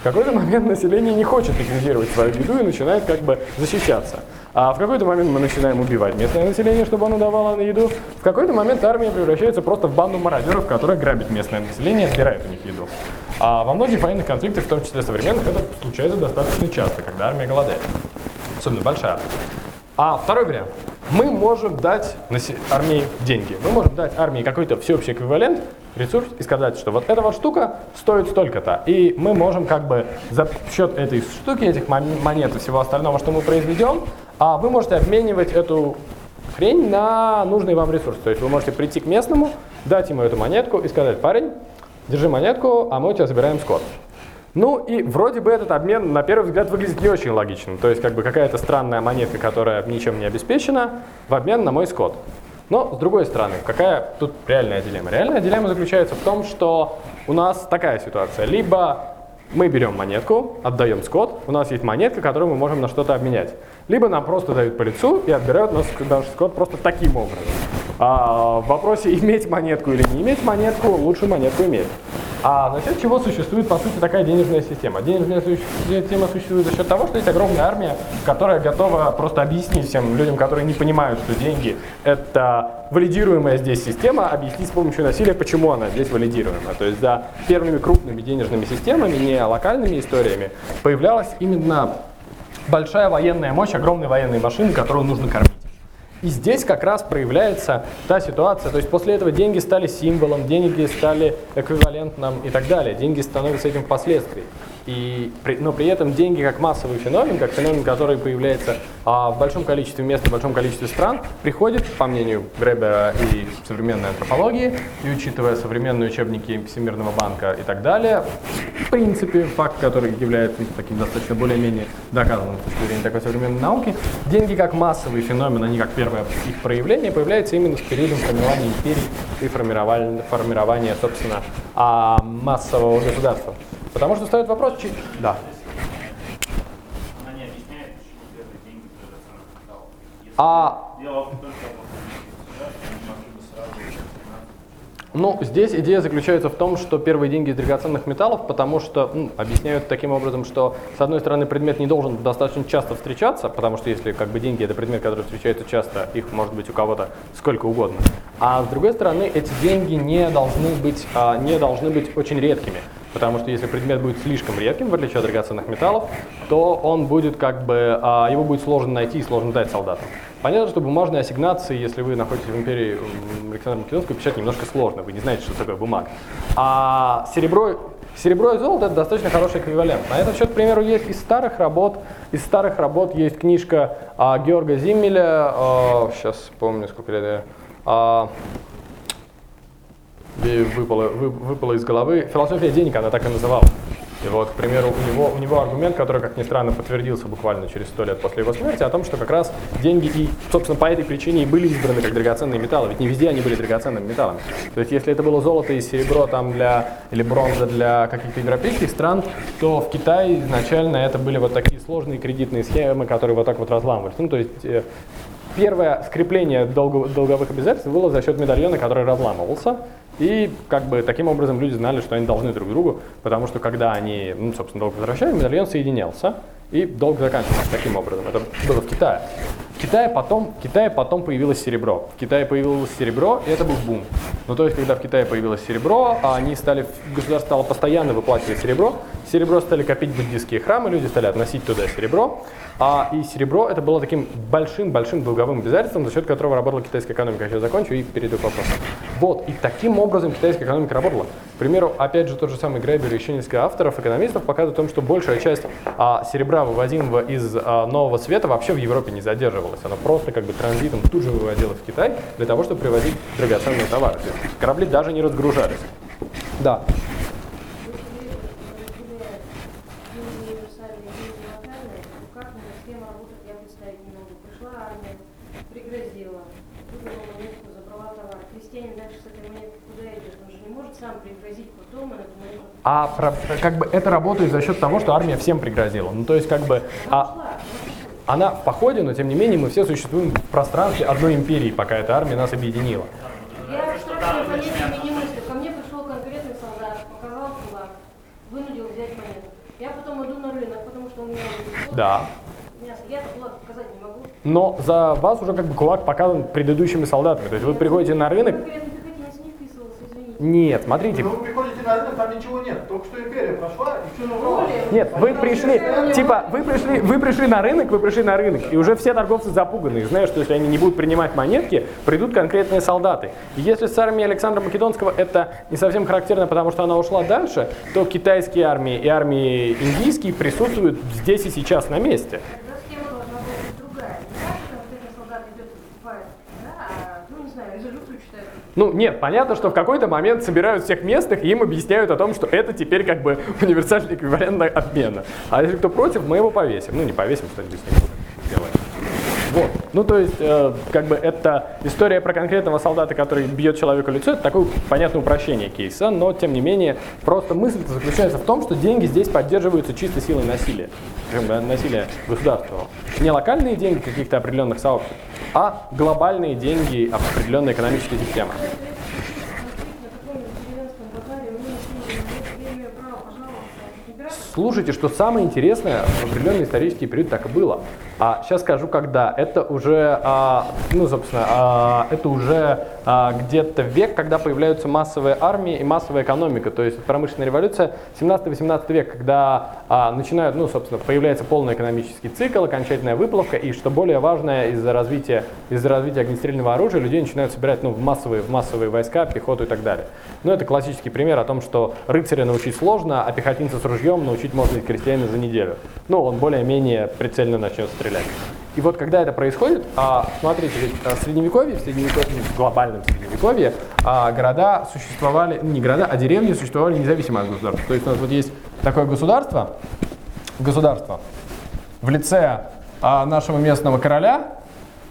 A: В какой-то момент население не хочет реквизировать свою еду и начинает как бы защищаться. А в какой-то момент мы начинаем убивать местное население, чтобы оно давало на еду. В какой-то момент армия превращается просто в банду мародеров, которая грабит местное население отбирает у них еду. А во многих военных конфликтах, в том числе современных, это случается достаточно часто, когда армия голодает. Особенно большая армия. А второй вариант. Мы можем дать армии деньги. Мы можем дать армии какой-то всеобщий эквивалент, ресурс, и сказать, что вот эта вот штука стоит столько-то. И мы можем как бы за счет этой штуки, этих мон- монет и всего остального, что мы произведем, а вы можете обменивать эту хрень на нужный вам ресурс. То есть вы можете прийти к местному, дать ему эту монетку и сказать, парень, держи монетку, а мы у тебя забираем скот. Ну и вроде бы этот обмен на первый взгляд выглядит не очень логичным. То есть как бы какая-то странная монетка, которая ничем не обеспечена, в обмен на мой скот. Но с другой стороны, какая тут реальная дилемма? Реальная дилемма заключается в том, что у нас такая ситуация. Либо мы берем монетку, отдаем скот, у нас есть монетка, которую мы можем на что-то обменять. Либо нам просто дают по лицу и отбирают наш, наш скот просто таким образом. А в вопросе иметь монетку или не иметь монетку, лучше монетку иметь. А за счет чего существует, по сути, такая денежная система? Денежная система существует за счет того, что есть огромная армия, которая готова просто объяснить всем людям, которые не понимают, что деньги – это валидируемая здесь система, объяснить с помощью насилия, почему она здесь валидируема. То есть за первыми крупными денежными системами, не локальными историями, появлялась именно большая военная мощь, огромные военные машины, которую нужно кормить. И здесь как раз проявляется та ситуация, то есть после этого деньги стали символом, деньги стали эквивалентным и так далее. Деньги становятся этим впоследствии. И, но при этом деньги как массовый феномен, как феномен, который появляется а, в большом количестве мест, в большом количестве стран, приходит, по мнению Гребера и современной антропологии, и учитывая современные учебники Всемирного банка и так далее, в принципе, факт, который является таким достаточно более-менее доказанным с точки зрения такой современной науки, деньги как массовый феномен, они как первое их проявление, появляются именно с периодом формирования империй и формирования, формирования собственно, а, массового государства. Потому что встает вопрос, чи- да.
C: Она не объясняет, почему первые деньги драгоценных металлов. Если
A: А
C: дело только об государстве, они могли бы сразу начинаться.
A: Ну, здесь идея заключается в том, что первые деньги из драгоценных металлов, потому что ну, объясняют таким образом, что с одной стороны предмет не должен достаточно часто встречаться, потому что если как бы деньги это предмет, который встречается часто, их может быть у кого-то сколько угодно. А с другой стороны, эти деньги не должны быть, а, не должны быть очень редкими. Потому что если предмет будет слишком редким, в отличие от драгоценных металлов, то он будет как бы, а, его будет сложно найти и сложно дать солдатам. Понятно, что бумажные ассигнации, если вы находитесь в империи Александра Македонского, печатать немножко сложно, вы не знаете, что такое бумага. А серебро, серебро и золото это достаточно хороший эквивалент. На этот счет, к примеру, есть из старых работ, из старых работ есть книжка а, Георга Зиммеля, сейчас помню, сколько лет а, выпало, вы- выпало из головы. Философия денег, она так и называлась. И вот, к примеру, у него, у него аргумент, который, как ни странно, подтвердился буквально через сто лет после его смерти, о том, что как раз деньги и, собственно, по этой причине и были избраны как драгоценные металлы, ведь не везде они были драгоценными металлами. То есть, если это было золото и серебро там для, или бронза для каких-то европейских стран, то в Китае изначально это были вот такие сложные кредитные схемы, которые вот так вот разламывались. Ну, то есть, э, Первое скрепление долго- долговых обязательств было за счет медальона, который разламывался. И как бы таким образом люди знали, что они должны друг другу, потому что когда они, ну, собственно, долг возвращали, медальон соединялся, и долг заканчивался таким образом. Это было в Китае. В Китае потом, в Китае потом появилось серебро. В Китае появилось серебро, и это был бум. Ну, то есть, когда в Китае появилось серебро, а они стали, государство стало постоянно выплачивать серебро, серебро стали копить буддийские храмы, люди стали относить туда серебро, а, и серебро это было таким большим-большим долговым обязательством, за счет которого работала китайская экономика. Я сейчас закончу и перейду к вопросу. Вот, и таким образом китайская экономика работала. К примеру, опять же, тот же самый Гребер и еще несколько авторов, экономистов показывают о том, что большая часть а, серебра, вывозимого из а, Нового Света, вообще в Европе не задерживалась. Она просто как бы транзитом тут же выводилась в Китай для того, чтобы привозить драгоценные товары. Корабли даже не разгружались. Да.
F: универсальные деньги локальные, ну как на схема работает, я представить не могу. Пришла армия, пригрозила, выдала монетку, забрала товар. Крестьянин дальше с этой монеткой куда идет? Он же не может сам пригрозить потом, и эту монетку
A: А про- как бы это работает за счет того, что армия всем пригрозила. Ну то есть как бы а,
F: ушла.
A: она в походе, но тем не менее мы все существуем в пространстве одной империи, пока эта армия нас объединила.
F: Я не мыслю. Ко мне пришел конкретный солдат, показал кулак, вынудил взять монету. Я потом иду на рынок, потому что у меня уже
A: Да. Но за вас уже как бы кулак показан предыдущими солдатами. То есть вы приходите на рынок.
F: Конкретный пехотинец не вписывался, извините.
A: Нет, смотрите.
E: Ну, вы приходите на рынок, там ничего нет. Только что империя прошла, и все набрала.
A: Нет, вы пришли, типа, вы пришли, вы пришли на рынок, вы пришли на рынок, и уже все торговцы запуганы, и знают, что если они не будут принимать монетки, придут конкретные солдаты. И если с армией Александра Македонского это не совсем характерно, потому что она ушла дальше, то китайские армии и армии индийские присутствуют здесь и сейчас на месте.
F: Тогда схема должна быть другая. Не так, что конкретный солдат идет и покупает, да, а, ну не знаю, резолюцию читает.
A: Ну, нет, понятно, что в какой-то момент собирают всех местных, и им объясняют о том, что это теперь как бы универсальный эквивалент обмена. А если кто против, мы его повесим. Ну, не повесим, что-нибудь с ним делать. Вот. Ну, то есть, э, как бы это история про конкретного солдата, который бьет человека лицо, это такое понятное упрощение кейса, но, тем не менее, просто мысль заключается в том, что деньги здесь поддерживаются чисто силой насилия, причем да, насилия государственного. Не локальные деньги каких-то определенных сообществ, а глобальные деньги определенной экономической системы. Слушайте, что самое интересное в определенный исторический период так и было. А сейчас скажу, когда. Это уже, а, ну, собственно, а, это уже а, где-то век, когда появляются массовые армии и массовая экономика. То есть промышленная революция 17-18 век, когда а, начинают, ну, собственно, появляется полный экономический цикл, окончательная выплавка, и что более важное, из-за развития, из-за развития огнестрельного оружия людей начинают собирать ну, в, массовые, в массовые войска, пехоту и так далее. Ну, это классический пример о том, что рыцаря научить сложно, а пехотинца с ружьем научить можно и крестьянина за неделю. Ну, он более-менее прицельно начнет стрелять. И вот когда это происходит, а, смотрите, ведь а, в средневековье, в средневековье, в глобальном средневековье, а, города существовали, ну, не города, а деревни существовали независимо от государства. То есть у нас вот есть такое государство, государство в лице а, нашего местного короля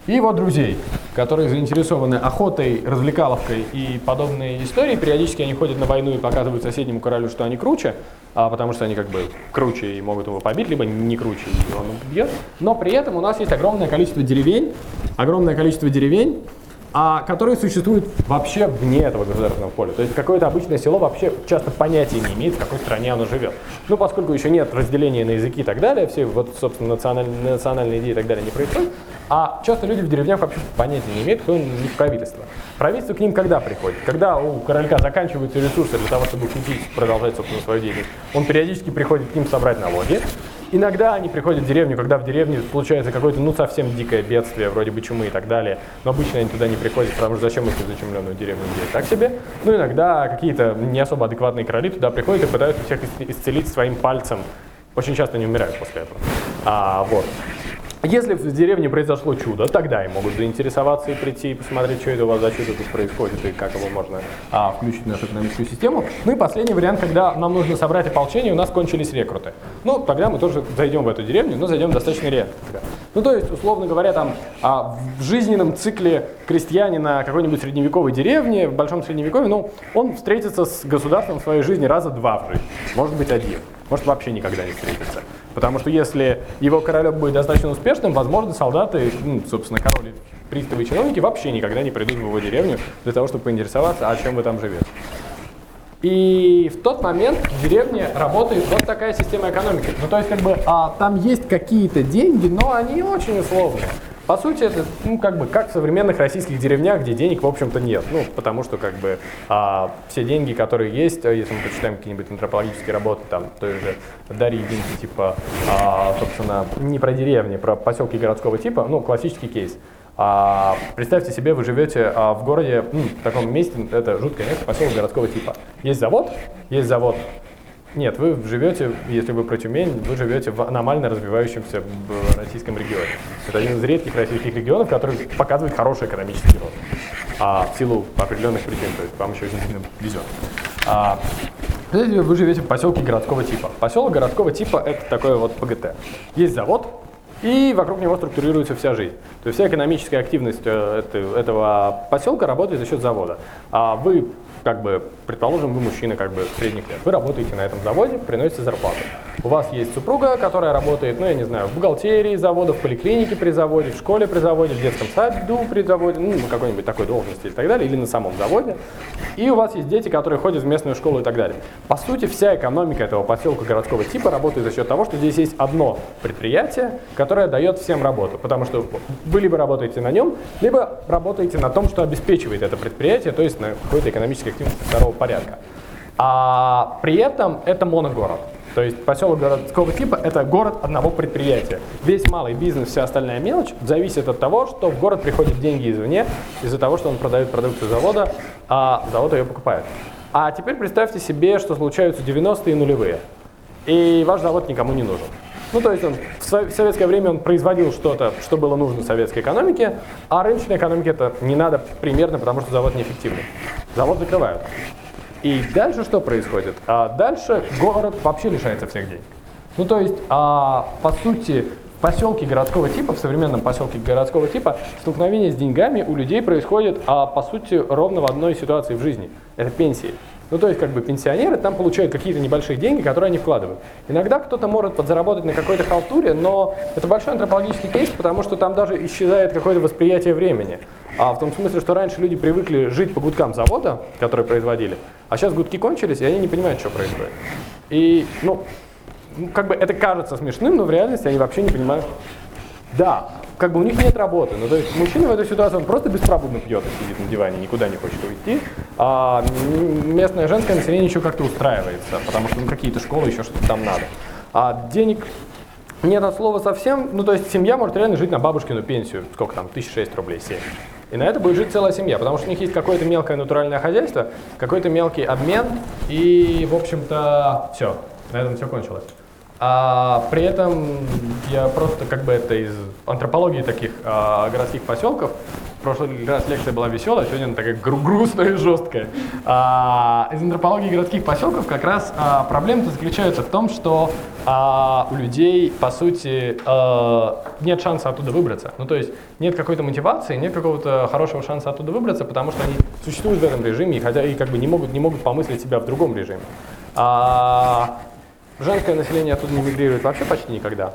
A: и его друзей, которые заинтересованы охотой, развлекаловкой и подобные истории. Периодически они ходят на войну и показывают соседнему королю, что они круче, а, потому что они как бы круче и могут его побить, либо не круче, и он убьет. Но при этом у нас есть огромное количество деревень, огромное количество деревень, а которые существуют вообще вне этого государственного поля. То есть какое-то обычное село вообще часто понятия не имеет, в какой стране оно живет. Ну, поскольку еще нет разделения на языки и так далее, все вот, собственно, национальные, национальные идеи и так далее не происходят, а часто люди в деревнях вообще понятия не имеют, кто у них правительство. Правительство к ним когда приходит? Когда у королька заканчиваются ресурсы для того, чтобы купить, продолжать, собственно, свою деятельность. Он периодически приходит к ним собрать налоги, Иногда они приходят в деревню, когда в деревне случается какое-то, ну, совсем дикое бедствие, вроде бы чумы и так далее. Но обычно они туда не приходят, потому что зачем их в зачумленную деревню делать? Так себе. Ну, иногда какие-то не особо адекватные короли туда приходят и пытаются всех исцелить своим пальцем. Очень часто не умирают после этого. А, вот. Если в деревне произошло чудо, тогда и могут заинтересоваться и прийти и посмотреть, что это у вас за чудо тут происходит и как его можно а, включить в нашу экономическую систему. Ну и последний вариант, когда нам нужно собрать ополчение, у нас кончились рекруты. Ну, тогда мы тоже зайдем в эту деревню, но зайдем достаточно редко. Ну, то есть, условно говоря, там а, в жизненном цикле крестьянина какой-нибудь средневековой деревни, в большом средневековье, ну, он встретится с государством в своей жизни раза два в жизни, может быть один, может вообще никогда не встретится. Потому что если его королек будет достаточно успешным, возможно, солдаты, ну, собственно, король, приставы и чиновники вообще никогда не придут в его деревню для того, чтобы поинтересоваться, а чем вы там живете. И в тот момент в деревне работает вот такая система экономики. Ну, то есть, как бы, а, там есть какие-то деньги, но они очень условные. По сути, это, ну, как бы, как в современных российских деревнях, где денег, в общем-то, нет. Ну, потому что, как бы, а, все деньги, которые есть, а, если мы почитаем какие-нибудь антропологические работы, там, той же Дарьи Гинки, типа, а, собственно, не про деревни, про поселки городского типа, ну, классический кейс. А, представьте себе, вы живете а, в городе, ну, в таком месте, это жуткое место, поселок городского типа. Есть завод, есть завод нет, вы живете, если вы про Тюмень, вы живете в аномально развивающемся российском регионе. Это один из редких российских регионов, который показывает хороший экономический рост. А в силу определенных причин, то есть вам еще сильно везет. А, вы живете в поселке городского типа. Поселок городского типа это такое вот ПГТ. Есть завод, и вокруг него структурируется вся жизнь. То есть вся экономическая активность э, этого поселка работает за счет завода. А вы как бы, предположим, вы мужчина как бы средних лет, вы работаете на этом заводе, приносите зарплату. У вас есть супруга, которая работает, ну, я не знаю, в бухгалтерии завода, в поликлинике при заводе, в школе при заводе, в детском саду при заводе, ну, на какой-нибудь такой должности и так далее, или на самом заводе. И у вас есть дети, которые ходят в местную школу и так далее. По сути, вся экономика этого поселка городского типа работает за счет того, что здесь есть одно предприятие, которое дает всем работу. Потому что вы либо работаете на нем, либо работаете на том, что обеспечивает это предприятие, то есть на какой-то экономической активности второго порядка. А при этом это моногород. То есть поселок городского типа – это город одного предприятия. Весь малый бизнес, вся остальная мелочь зависит от того, что в город приходят деньги извне, из-за того, что он продает продукцию завода, а завод ее покупает. А теперь представьте себе, что случаются 90-е и нулевые, и ваш завод никому не нужен. Ну, то есть он в советское время он производил что-то, что было нужно советской экономике, а рыночной экономике это не надо примерно, потому что завод неэффективный. Завод закрывают. И дальше что происходит? А дальше город вообще лишается всех денег. Ну то есть, а, по сути, поселке городского типа, в современном поселке городского типа, столкновение с деньгами у людей происходит, а, по сути, ровно в одной ситуации в жизни. Это пенсии. Ну, то есть, как бы пенсионеры там получают какие-то небольшие деньги, которые они вкладывают. Иногда кто-то может подзаработать на какой-то халтуре, но это большой антропологический кейс, потому что там даже исчезает какое-то восприятие времени. А в том смысле, что раньше люди привыкли жить по гудкам завода, которые производили, а сейчас гудки кончились, и они не понимают, что происходит. И, ну, как бы это кажется смешным, но в реальности они вообще не понимают. Да, как бы у них нет работы. Ну, то есть мужчина в этой ситуации, он просто беспробудно пьет и сидит на диване, никуда не хочет уйти. А местное женское население еще как-то устраивается, потому что ну, какие-то школы, еще что-то там надо. А денег нет от слова совсем. Ну, то есть семья может реально жить на бабушкину пенсию. Сколько там? Тысяч шесть рублей, семь. И на это будет жить целая семья, потому что у них есть какое-то мелкое натуральное хозяйство, какой-то мелкий обмен, и, в общем-то, все. На этом все кончилось. А при этом я просто как бы это из антропологии таких а, городских поселков. В прошлый раз лекция была веселая, сегодня она такая гру- грустная и жесткая. А, из антропологии городских поселков как раз а, проблема-то заключается в том, что а, у людей, по сути, а, нет шанса оттуда выбраться. Ну, то есть нет какой-то мотивации, нет какого-то хорошего шанса оттуда выбраться, потому что они существуют в этом режиме и, хотя, и как бы не могут, не могут помыслить себя в другом режиме. А, Женское население оттуда не мигрирует вообще почти никогда.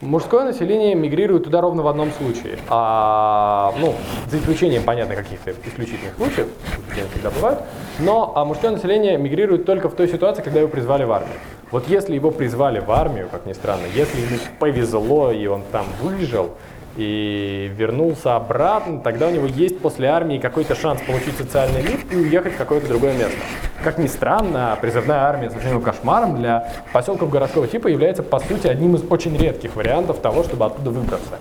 A: Мужское население мигрирует туда ровно в одном случае. А, ну, за исключением, понятно, каких-то исключительных случаев, исключения всегда бывают. Но а мужское население мигрирует только в той ситуации, когда его призвали в армию. Вот если его призвали в армию, как ни странно, если ему повезло и он там выжил, и вернулся обратно, тогда у него есть после армии какой-то шанс получить социальный лифт и уехать в какое-то другое место. Как ни странно, призывная армия с совсем кошмаром для поселков городского типа является, по сути, одним из очень редких вариантов того, чтобы оттуда выбраться.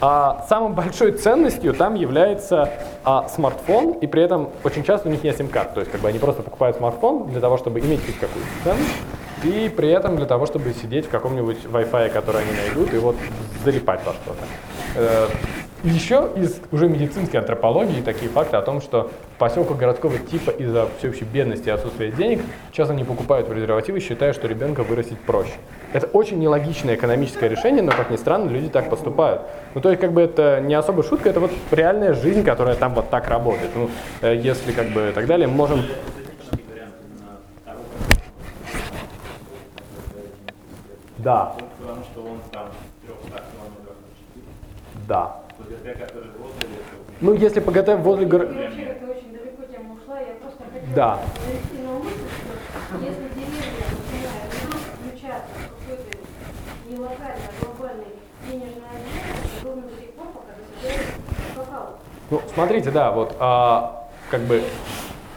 A: А самой большой ценностью там является а, смартфон, и при этом очень часто у них нет сим-карт. То есть как бы они просто покупают смартфон для того, чтобы иметь хоть какую-то ценность, и при этом для того, чтобы сидеть в каком-нибудь Wi-Fi, который они найдут, и вот залипать во что-то. Э, Еще из уже медицинской антропологии такие факты о том, что в поселках городского типа из-за всеобщей бедности и отсутствия денег часто не покупают презервативы, считая, что ребенка вырастить проще. Это очень нелогичное экономическое решение, но, как ни странно, люди так поступают. Ну, то есть, как бы это не особо шутка, это вот реальная жизнь, которая там вот так работает. Ну, э, если как бы и так далее, можем... Да,
C: Потому что он там в 300 километрах от Читы.
A: Да. Ну, если ПГТ возле
F: хотела
A: Да.
F: если включаться в какой-то не локальный, а глобальный денежный объект, ровно до тех пор, пока достигает капитала.
A: Ну, смотрите, да, вот, а, как бы,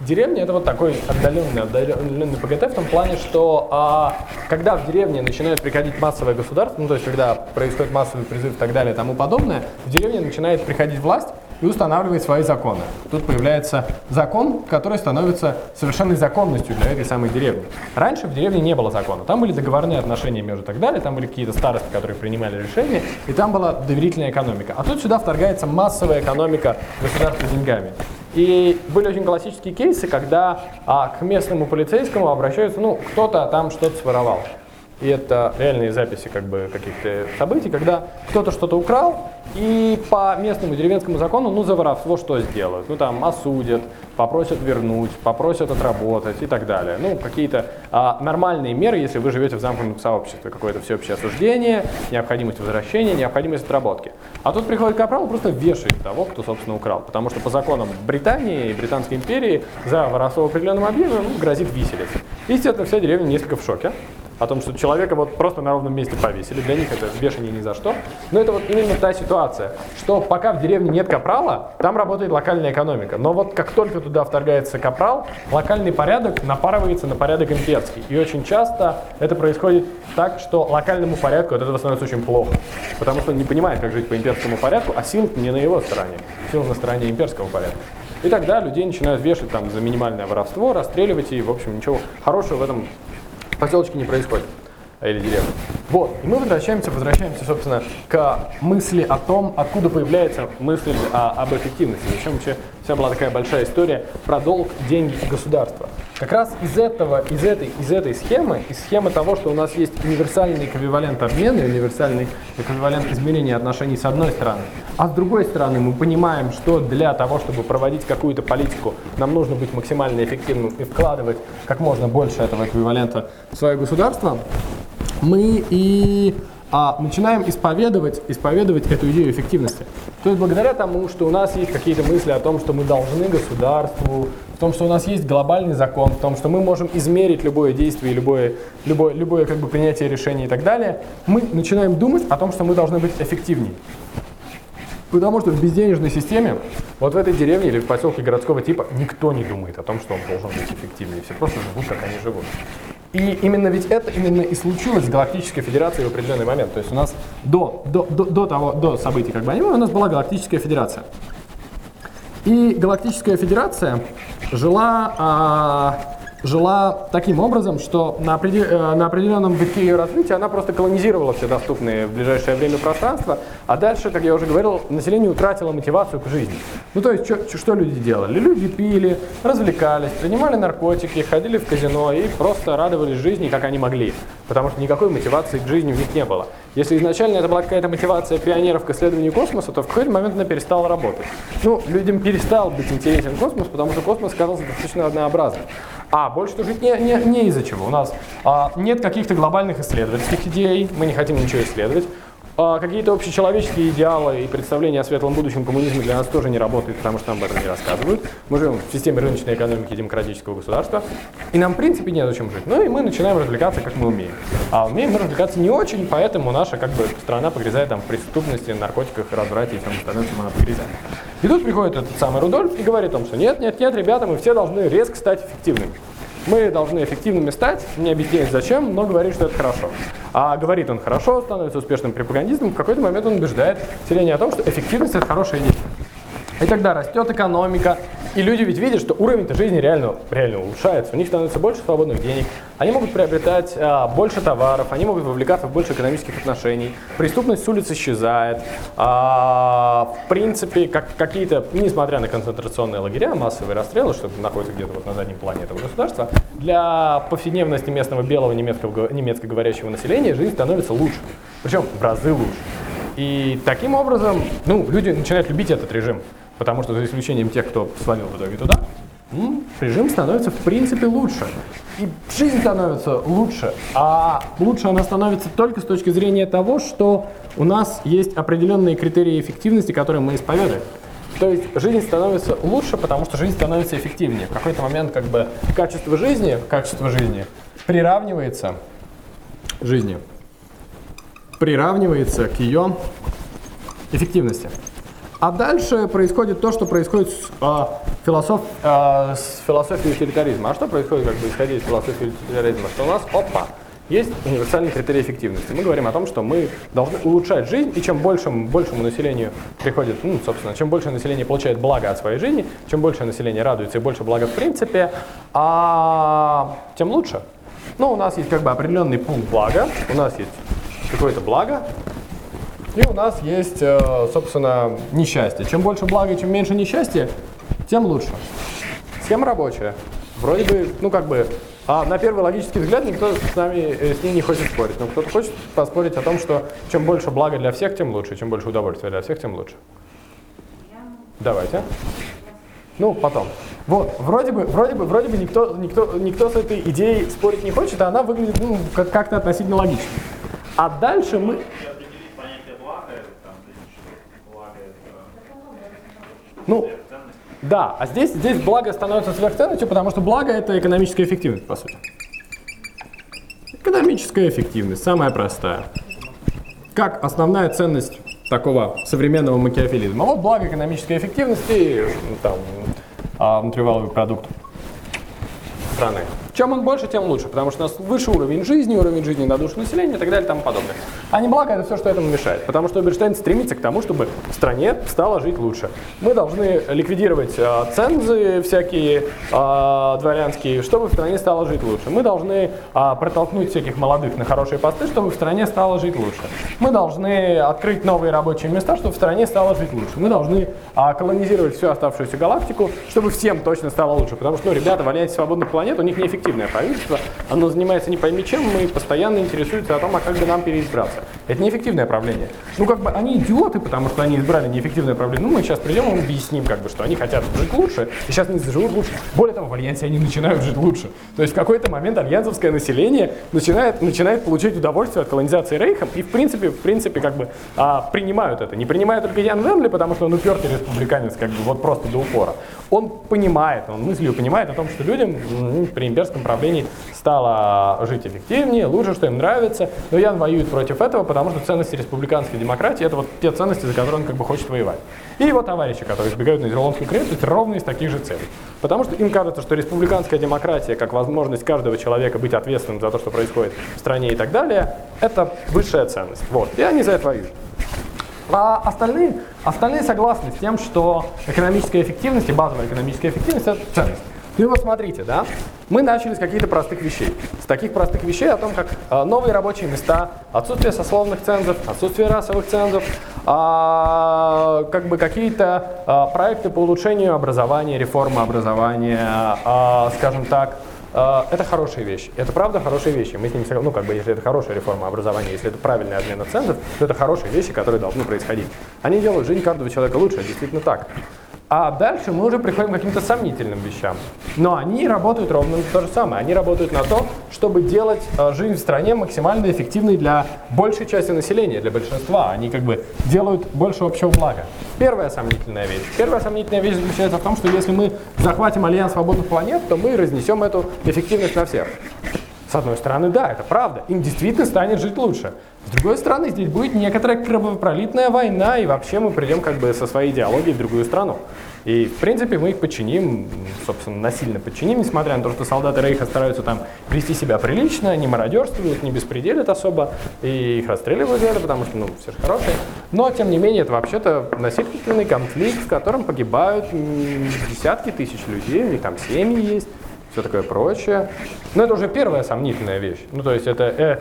A: деревня это вот такой отдаленный, отдаленный ПГТ в том плане, что а, когда в деревне начинает приходить массовое государство, ну, то есть когда происходит массовый призыв и так далее и тому подобное, в деревне начинает приходить власть и устанавливает свои законы. Тут появляется закон, который становится совершенной законностью для этой самой деревни. Раньше в деревне не было закона. Там были договорные отношения между так далее, там были какие-то старосты, которые принимали решения, и там была доверительная экономика. А тут сюда вторгается массовая экономика государства деньгами. И были очень классические кейсы, когда а, к местному полицейскому обращаются, ну, кто-то там что-то своровал. И это реальные записи как бы каких-то событий, когда кто-то что-то украл, и по местному деревенскому закону, ну, за воровство что сделают? Ну, там, осудят, попросят вернуть, попросят отработать и так далее. Ну, какие-то а, нормальные меры, если вы живете в замкнутом сообществе, какое-то всеобщее осуждение, необходимость возвращения, необходимость отработки. А тут приходит капрал и просто вешает того, кто, собственно, украл. Потому что по законам Британии и Британской империи за воровство в определенном объеме ну, грозит виселица. Естественно, вся деревня несколько в шоке о том, что человека вот просто на ровном месте повесили. Для них это бешеные ни за что. Но это вот именно та ситуация, что пока в деревне нет капрала, там работает локальная экономика. Но вот как только туда вторгается капрал, локальный порядок напарывается на порядок имперский. И очень часто это происходит так, что локальному порядку от этого становится очень плохо. Потому что он не понимает, как жить по имперскому порядку, а сил не на его стороне. Сил на стороне имперского порядка. И тогда людей начинают вешать там за минимальное воровство, расстреливать, и, в общем, ничего хорошего в этом поселочке не происходит или деревне. Вот, и мы возвращаемся, возвращаемся, собственно, к мысли о том, откуда появляется мысль о- об эффективности. Зачем вообще вся была такая большая история про долг, деньги и государство. Как раз из этого, из этой, из этой схемы, из схемы того, что у нас есть универсальный эквивалент обмена, универсальный эквивалент измерения отношений с одной стороны, а с другой стороны мы понимаем, что для того, чтобы проводить какую-то политику, нам нужно быть максимально эффективным и вкладывать как можно больше этого эквивалента в свое государство, мы и а, начинаем исповедовать, исповедовать эту идею эффективности. То есть благодаря тому, что у нас есть какие-то мысли о том, что мы должны государству, в том, что у нас есть глобальный закон, в том, что мы можем измерить любое действие, любое, любое, любое как бы, принятие решений и так далее, мы начинаем думать о том, что мы должны быть эффективнее. Потому что в безденежной системе, вот в этой деревне или в поселке городского типа, никто не думает о том, что он должен быть эффективнее. Все просто живут, как они живут. И именно ведь это именно и случилось с Галактической Федерацией в определенный момент. То есть у нас до, до, до, до, того, до событий как бы аниме у нас была Галактическая Федерация. И Галактическая Федерация жила а, жила таким образом, что на, э, на определенном витке ее развития она просто колонизировала все доступные в ближайшее время пространства, а дальше, как я уже говорил, население утратило мотивацию к жизни. Ну то есть, что, что люди делали? Люди пили, развлекались, принимали наркотики, ходили в казино и просто радовались жизни, как они могли, потому что никакой мотивации к жизни у них не было. Если изначально это была какая-то мотивация пионеров к исследованию космоса, то в какой-то момент она перестала работать. Ну, людям перестал быть интересен космос, потому что космос казался достаточно однообразным. А, больше тут жить не, не, не из-за чего. У нас а, нет каких-то глобальных исследовательских идей, мы не хотим ничего исследовать. А, какие-то общечеловеческие идеалы и представления о светлом будущем коммунизма для нас тоже не работают, потому что нам об этом не рассказывают. Мы живем в системе рыночной экономики демократического государства, и нам, в принципе, не зачем жить. Ну и мы начинаем развлекаться, как мы умеем. А умеем мы развлекаться не очень, поэтому наша как бы, страна погрязает там, в преступности, наркотиках, разврате и всем остальном, чем она погрязает. И тут приходит этот самый Рудольф и говорит о том, что нет, нет, нет, ребята, мы все должны резко стать эффективными. Мы должны эффективными стать, не объясняет зачем, но говорит, что это хорошо. А говорит он хорошо, становится успешным пропагандистом, в какой-то момент он убеждает население о том, что эффективность это хорошая идея. И тогда растет экономика, и люди ведь видят, что уровень-то жизни реально, реально улучшается. У них становится больше свободных денег, они могут приобретать а, больше товаров, они могут вовлекаться в больше экономических отношений, преступность с улиц исчезает. А, в принципе, как, какие-то, несмотря на концентрационные лагеря, массовые расстрелы, что находятся где-то вот на заднем плане этого государства, для повседневности местного белого немецкого, немецкоговорящего населения жизнь становится лучше. Причем в разы лучше. И таким образом, ну, люди начинают любить этот режим. Потому что за исключением тех, кто свалил в итоге туда, режим становится в принципе лучше. И жизнь становится лучше. А лучше она становится только с точки зрения того, что у нас есть определенные критерии эффективности, которые мы исповедуем. То есть жизнь становится лучше, потому что жизнь становится эффективнее. В какой-то момент как бы качество жизни, качество жизни приравнивается жизни, приравнивается к ее эффективности. А дальше происходит то, что происходит с, э, философ, э, с философией утилитаризма. А что происходит, как бы исходя из философии утилитаризма? Что у нас, опа, есть универсальный критерий эффективности. Мы говорим о том, что мы должны улучшать жизнь, и чем большему, большему населению приходит, ну, собственно, чем больше население получает благо от своей жизни, чем больше население радуется и больше блага в принципе, а, тем лучше. Ну, у нас есть как бы определенный пункт блага, у нас есть какое-то благо, и у нас есть, э, собственно, несчастье. Чем больше блага, чем меньше несчастья, тем лучше. Схема рабочая. Вроде бы, ну как бы, а на первый логический взгляд никто с нами э, с ней не хочет спорить. Но кто-то хочет поспорить о том, что чем больше блага для всех, тем лучше. Чем больше удовольствия для всех, тем лучше. Давайте. Ну, потом. Вот, вроде бы, вроде бы, вроде бы никто, никто, никто с этой идеей спорить не хочет, а она выглядит ну, как-то относительно логично. А дальше мы... Ну, да, а здесь, здесь благо становится сверхценностью, потому что благо это экономическая эффективность, по сути. Экономическая эффективность, самая простая. Как основная ценность такого современного макиафилизма. Вот благо экономической эффективности, ну, там, а, внутриваловый продукт страны. Чем он больше, тем лучше, потому что у нас выше уровень жизни, уровень жизни на душу населения и так далее и тому подобное. А не благо это все, что этому мешает, потому что Эберштейн стремится к тому, чтобы в стране стало жить лучше. Мы должны ликвидировать э, цензы всякие э, дворянские, чтобы в стране стало жить лучше. Мы должны э, протолкнуть всяких молодых на хорошие посты, чтобы в стране стало жить лучше. Мы должны открыть новые рабочие места, чтобы в стране стало жить лучше. Мы должны э, колонизировать всю оставшуюся галактику, чтобы всем точно стало лучше, потому что, ну, ребята, валяйте свободных планет, у них неэффективная правительство, оно занимается не пойми чем, мы постоянно интересуется о том, а как бы нам переизбраться. Это неэффективное правление. Ну, как бы они идиоты, потому что они избрали неэффективное правление. Ну, мы сейчас придем и объясним, как бы, что они хотят жить лучше, и сейчас они живут лучше. Более того, в Альянсе они начинают жить лучше. То есть в какой-то момент альянсовское население начинает, начинает получать удовольствие от колонизации Рейхом, и в принципе, в принципе, как бы а, принимают это. Не принимает только Ян Венли, потому что он упертый республиканец, как бы вот просто до упора. Он понимает, он мыслью понимает о том, что людям м, при имперском правлении стало жить эффективнее, лучше, что им нравится. Но Ян воюет против этого, потому что ценности республиканской демократии это вот те ценности, за которые он как бы хочет воевать. И его товарищи, которые избегают на Ирландскую крепость, ровно из таких же целей. Потому что им кажется, что республиканская демократия, как возможность каждого человека быть ответственным за то, что происходит в стране и так далее, это высшая ценность. Вот. И они за это воюют. А остальные, остальные согласны с тем, что экономическая эффективность и базовая экономическая эффективность – это ценность. Ну вот смотрите, да, мы начали с каких-то простых вещей. С таких простых вещей о том, как э, новые рабочие места, отсутствие сословных цензов, отсутствие расовых цензов, а, как бы какие-то а, проекты по улучшению образования, реформы образования, а, скажем так, а, это хорошие вещи. Это правда хорошие вещи. Мы с ними, ну, как бы, если это хорошая реформа образования, если это правильная отмена цензов, то это хорошие вещи, которые должны происходить. Они делают жизнь каждого человека лучше, действительно так. А дальше мы уже приходим к каким-то сомнительным вещам. Но они работают ровно то же самое. Они работают на то, чтобы делать э, жизнь в стране максимально эффективной для большей части населения, для большинства. Они как бы делают больше общего блага. Первая сомнительная вещь. Первая сомнительная вещь заключается в том, что если мы захватим Альянс свободных планет, то мы разнесем эту эффективность на всех. С одной стороны, да, это правда. Им действительно станет жить лучше. С другой стороны, здесь будет некоторая кровопролитная война, и вообще мы придем как бы со своей идеологией в другую страну. И, в принципе, мы их подчиним, собственно, насильно подчиним, несмотря на то, что солдаты Рейха стараются там вести себя прилично, не мародерствуют, не беспределят особо, и их расстреливают за это, потому что, ну, все же хорошие. Но, тем не менее, это вообще-то насильственный конфликт, в котором погибают десятки тысяч людей, у них там семьи есть, все такое прочее. Но это уже первая сомнительная вещь. Ну, то есть это, э,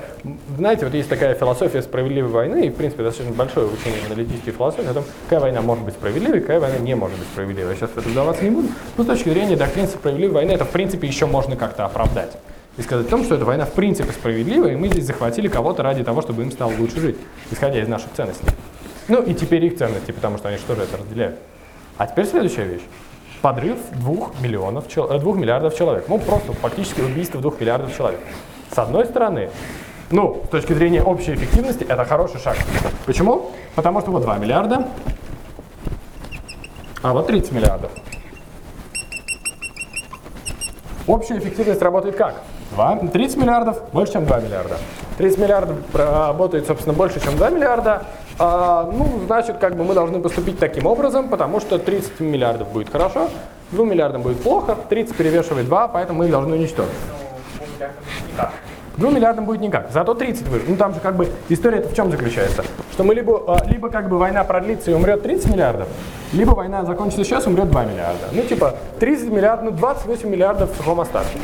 A: знаете, вот есть такая философия справедливой войны, и, в принципе, достаточно большое учение аналитической философии о том, какая война может быть справедливой, какая война не может быть справедливой. Я сейчас в это вдаваться не буду. Но с точки зрения доктрины справедливой войны, это, в принципе, еще можно как-то оправдать. И сказать о том, что эта война в принципе справедливая, и мы здесь захватили кого-то ради того, чтобы им стало лучше жить, исходя из наших ценностей. Ну и теперь их ценности, потому что они что же это разделяют. А теперь следующая вещь. Подрыв двух, миллионов, чел- э, двух миллиардов человек. Ну, просто фактически убийство двух миллиардов человек. С одной стороны, ну, с точки зрения общей эффективности, это хороший шаг. Почему? Потому что вот 2 миллиарда, а вот 30 миллиардов. Общая эффективность работает как? 2, 30 миллиардов больше, чем 2 миллиарда. 30 миллиардов работает, собственно, больше, чем 2 миллиарда. А, ну, значит, как бы мы должны поступить таким образом, потому что 30 миллиардов будет хорошо, 2 миллиардам будет плохо, 30 перевешивает 2, поэтому мы их должны уничтожить.
E: Ну, двум миллиардам никак.
A: 2 миллиардам будет никак, зато 30 выживет. Ну там же как бы история в чем заключается? Что мы либо, а, либо как бы война продлится и умрет 30 миллиардов, либо война закончится сейчас, умрет 2 миллиарда. Ну типа 30 миллиардов, ну 28 миллиардов в сухом остатке.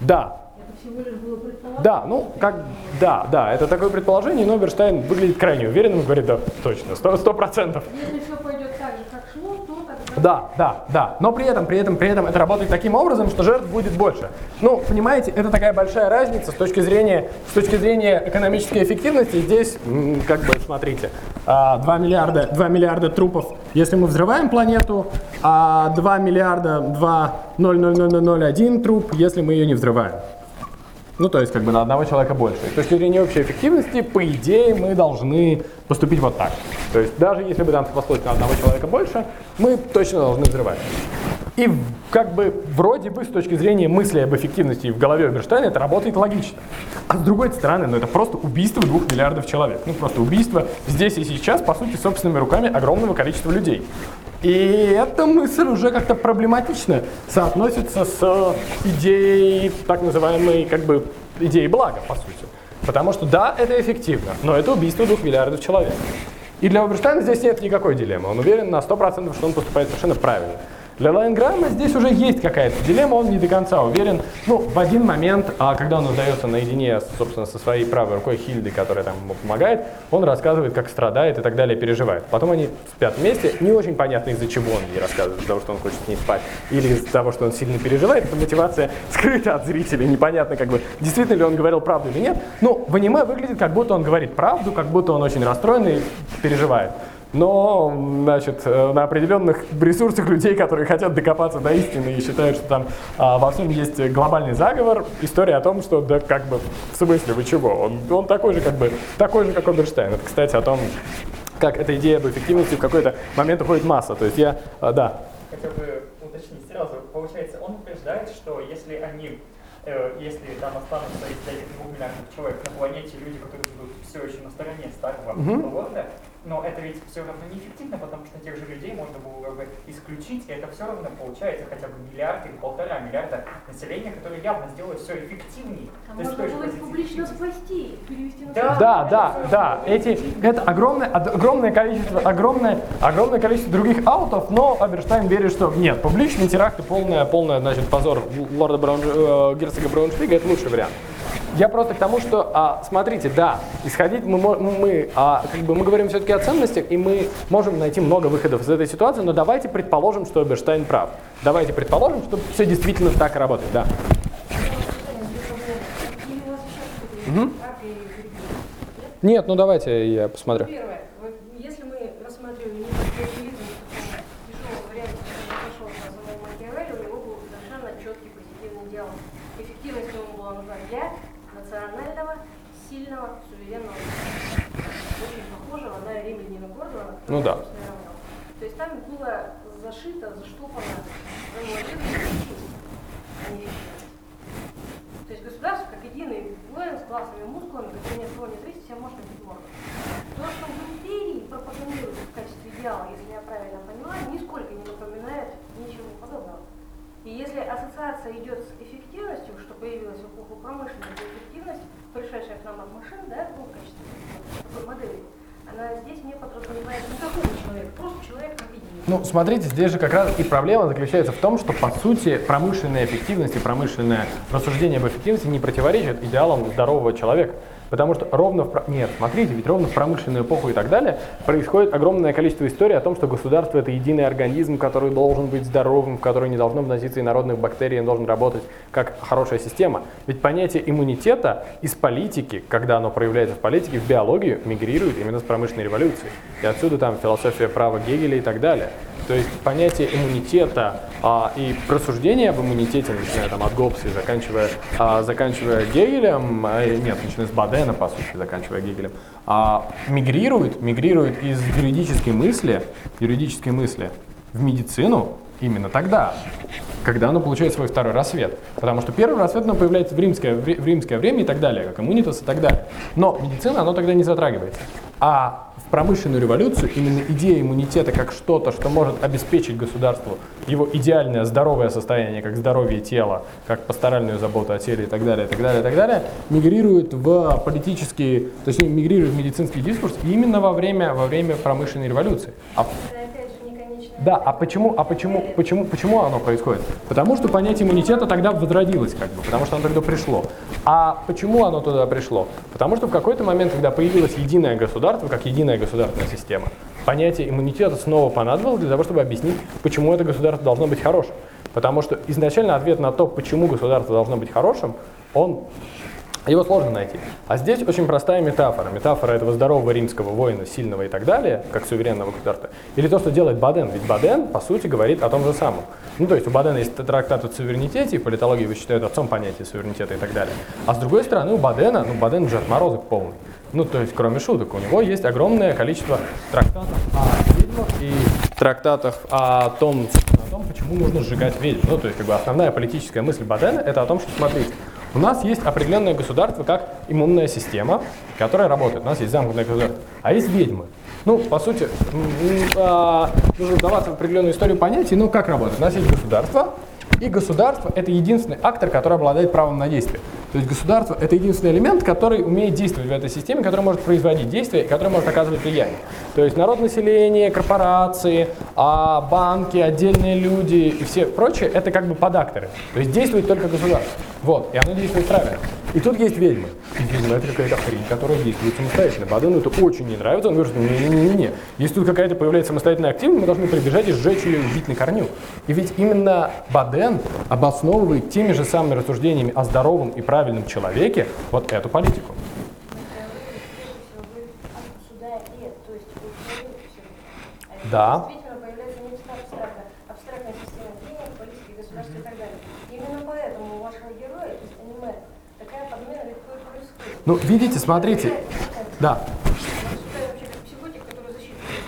A: Да,
F: Было
A: да, ну как, да, да, это такое предположение, но Берштайн выглядит крайне уверенным и говорит, да, точно, сто процентов.
F: Если все пойдет так же, как шло, то тогда...
A: Да, да, да. Но при этом, при этом, при этом это работает таким образом, что жертв будет больше. Ну, понимаете, это такая большая разница с точки зрения, с точки зрения экономической эффективности. Здесь, как бы, смотрите, а, 2 миллиарда, 2 миллиарда трупов, если мы взрываем планету, а 2 миллиарда, 2, 0,00001 труп, если мы ее не взрываем. Ну, то есть, как бы на одного человека больше. И с точки зрения общей эффективности, по идее, мы должны поступить вот так. То есть, даже если бы нам спаслось на одного человека больше, мы точно должны взрывать. И как бы вроде бы с точки зрения мысли об эффективности в голове Берштейна это работает логично. А с другой стороны, ну это просто убийство двух миллиардов человек. Ну просто убийство здесь и сейчас, по сути, собственными руками огромного количества людей. И эта мысль уже как-то проблематично соотносится с идеей так называемой как бы идеей блага, по сути. Потому что да, это эффективно, но это убийство двух миллиардов человек. И для Оберштейна здесь нет никакой дилеммы. Он уверен на 100%, что он поступает совершенно правильно. Для Лайнграма здесь уже есть какая-то дилемма, он не до конца уверен. Ну, в один момент, а когда он остается наедине, собственно, со своей правой рукой Хильды, которая там ему помогает, он рассказывает, как страдает и так далее, переживает. Потом они спят вместе, не очень понятно, из-за чего он ей рассказывает, из-за того, что он хочет с ней спать, или из-за того, что он сильно переживает, это мотивация скрыта от зрителей, непонятно, как бы, действительно ли он говорил правду или нет. Ну, в аниме выглядит, как будто он говорит правду, как будто он очень расстроен и переживает. Но, значит, э, на определенных ресурсах людей, которые хотят докопаться до истины и считают, что там а, во всем есть глобальный заговор, история о том, что, да, как бы, в смысле, вы чего? Он, он такой же, как бы, такой же, как Оберштейн. Это, кстати, о том, как эта идея об эффективности в какой-то момент уходит масса. То есть я, а, да.
E: Хотел бы уточнить сразу. Получается, он утверждает, что если они э, если там останутся из этих двух миллиардов человек на планете люди, которые будут все еще на стороне старого
A: Мгм.
E: лорда, но это ведь все равно неэффективно, потому что тех же людей можно было бы исключить, и это все равно получается хотя бы миллиард или полтора миллиарда населения, которые явно сделают все эффективнее.
F: А
E: То
F: можно было их публично спасти, перевести на
E: Да.
A: Да, да, да. Эти, это огромное, огромное количество, огромное, огромное количество других аутов, но Аберштайн верит, что нет, публичный теракт и полная, полная, значит, позор лорда Браун, э, герцога Брауншвига это лучший вариант. Я просто к тому, что, а, смотрите, да, исходить мы, мы, а, как бы мы говорим все-таки о ценностях, и мы можем найти много выходов из этой ситуации, но давайте предположим, что Эберштейн прав. Давайте предположим, что все действительно так работает, да.
F: Или у вас еще что-то
A: Мгм.
F: есть? Как и перебить?
A: Нет, ну давайте я посмотрю.
F: Первое. Вот Если мы рассматриваем неофилизм как дешевый вариант, который нашел на самого Макиавелли, у него был совершенно четкий позитивный диалог. Эффективность ему была нужна для национального, сильного, суверенного государства. Очень похожего на римлянина Гордона,
A: Ну да.
F: То есть там было зашито, заштопано не. То есть государство как единый воин с классовыми мускулами, который нет кого нет весит, себя может набить морду. То, что в империи пропагандируется в качестве идеала, если я правильно понимаю, нисколько не напоминает ничего подобного. И если ассоциация идет с эффективностью, что появилась в эпоху промышленности, эффективность, пришедшая к нам от машин, да, ну, в качестве такой модели, она здесь не подразумевает никакого человека, просто человек как единый.
A: Ну, смотрите, здесь же как раз и проблема заключается в том, что, по сути, промышленная эффективность и промышленное рассуждение об эффективности не противоречит идеалам здорового человека. Потому что ровно в... Нет, смотрите, ведь ровно в промышленную эпоху и так далее происходит огромное количество историй о том, что государство – это единый организм, который должен быть здоровым, в который не должно вноситься инородных бактерий, он должен работать как хорошая система. Ведь понятие иммунитета из политики, когда оно проявляется в политике, в биологию, мигрирует именно с промышленной революции. И отсюда там философия права Гегеля и так далее. То есть понятие иммунитета а, и рассуждение об иммунитете, начиная там от Гоббса и заканчивая, а, заканчивая Гегелем, а, нет, начиная с Бадена, по сути, заканчивая Гегелем, а, мигрирует, мигрирует из юридической мысли, юридической мысли в медицину именно тогда, когда оно получает свой второй рассвет. Потому что первый рассвет оно появляется в римское, в ри- в римское время и так далее, как иммунитас и так далее. Но медицина, оно тогда не затрагивается. А в промышленную революцию именно идея иммунитета как что-то, что может обеспечить государству его идеальное здоровое состояние, как здоровье тела, как пасторальную заботу о теле и так далее, и так далее, и так далее, мигрирует в политический, то есть мигрирует в медицинский дискурс именно во время, во время промышленной революции. А
F: Это опять же не конечная
A: да, а почему, а почему, почему, почему оно происходит? Потому что понятие иммунитета тогда возродилось, как бы, потому что оно тогда пришло. А почему оно туда пришло? Потому что в какой-то момент, когда появилось единое государство, как единая государственная система, понятие иммунитета снова понадобилось для того, чтобы объяснить, почему это государство должно быть хорошим. Потому что изначально ответ на то, почему государство должно быть хорошим, он его сложно найти. А здесь очень простая метафора. Метафора этого здорового римского воина, сильного и так далее, как суверенного государства. Или то, что делает Баден. Ведь Баден, по сути, говорит о том же самом. Ну, то есть у Бадена есть трактат о суверенитете, и политологию его считают отцом понятия суверенитета и так далее. А с другой стороны, у Бадена, ну, Баден же отморозок полный. Ну, то есть, кроме шуток, у него есть огромное количество трактатов о ведьмах и трактатах о том, о том, почему нужно сжигать ведьм. Ну, то есть, как бы основная политическая мысль Бадена это о том, что, смотрите, у нас есть определенное государство как иммунная система, которая работает. У нас есть замкнутое государство. А есть ведьмы. Ну, по сути, а, нужно вдаваться в определенную историю понятий. Ну, как работает? У нас есть государство, и государство – это единственный актор, который обладает правом на действие. То есть государство – это единственный элемент, который умеет действовать в этой системе, который может производить действия, который может оказывать влияние. То есть народ население, корпорации, а банки, отдельные люди и все прочее – это как бы подакторы. То есть действует только государство. Вот, и оно действует правильно. И тут есть ведьмы. И ведьма – это какая-то хрень, которая действует самостоятельно. Бадену это очень не нравится, он говорит, что не-не-не-не. Если тут какая-то появляется самостоятельная активность, мы должны прибежать и сжечь ее убить на корню. И ведь именно Баден обосновывает теми же самыми рассуждениями о здоровом и правильном человеке вот эту политику. Да.
F: Действительно появляется не абстрактно, абстрактная система денег, политики, государства и так далее. Именно поэтому у вашего героя из аниме такая подмена легко и происходит.
A: Ну, видите, смотрите. Да.
F: Он считает вообще как психотик, который засчитывает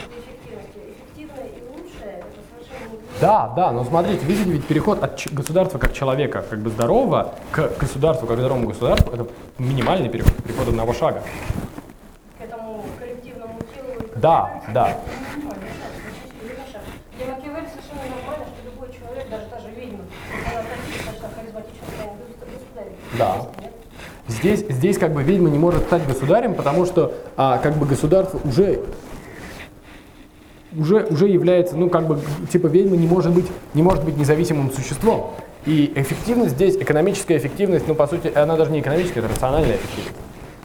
F: этой эффективности. Эффективное и лучшее – это совершенно не
A: Да, да, но смотрите, видите, ведь переход от государства как человека, как бы здорового, к государству как здоровому государству, это минимальный переход, переход одного шага.
F: к этому коллективному телу. и
A: Да, да.
F: шаг. Для Макиавелли совершенно нормально, что любой человек, даже та же ведьма, она достаточно.
A: Да. Здесь, здесь как бы ведьма не может стать государем, потому что а, как бы государство уже уже, уже является, ну, как бы, типа, ведьма не может быть, не может быть независимым существом. И эффективность здесь, экономическая эффективность, ну, по сути, она даже не экономическая, это рациональная эффективность.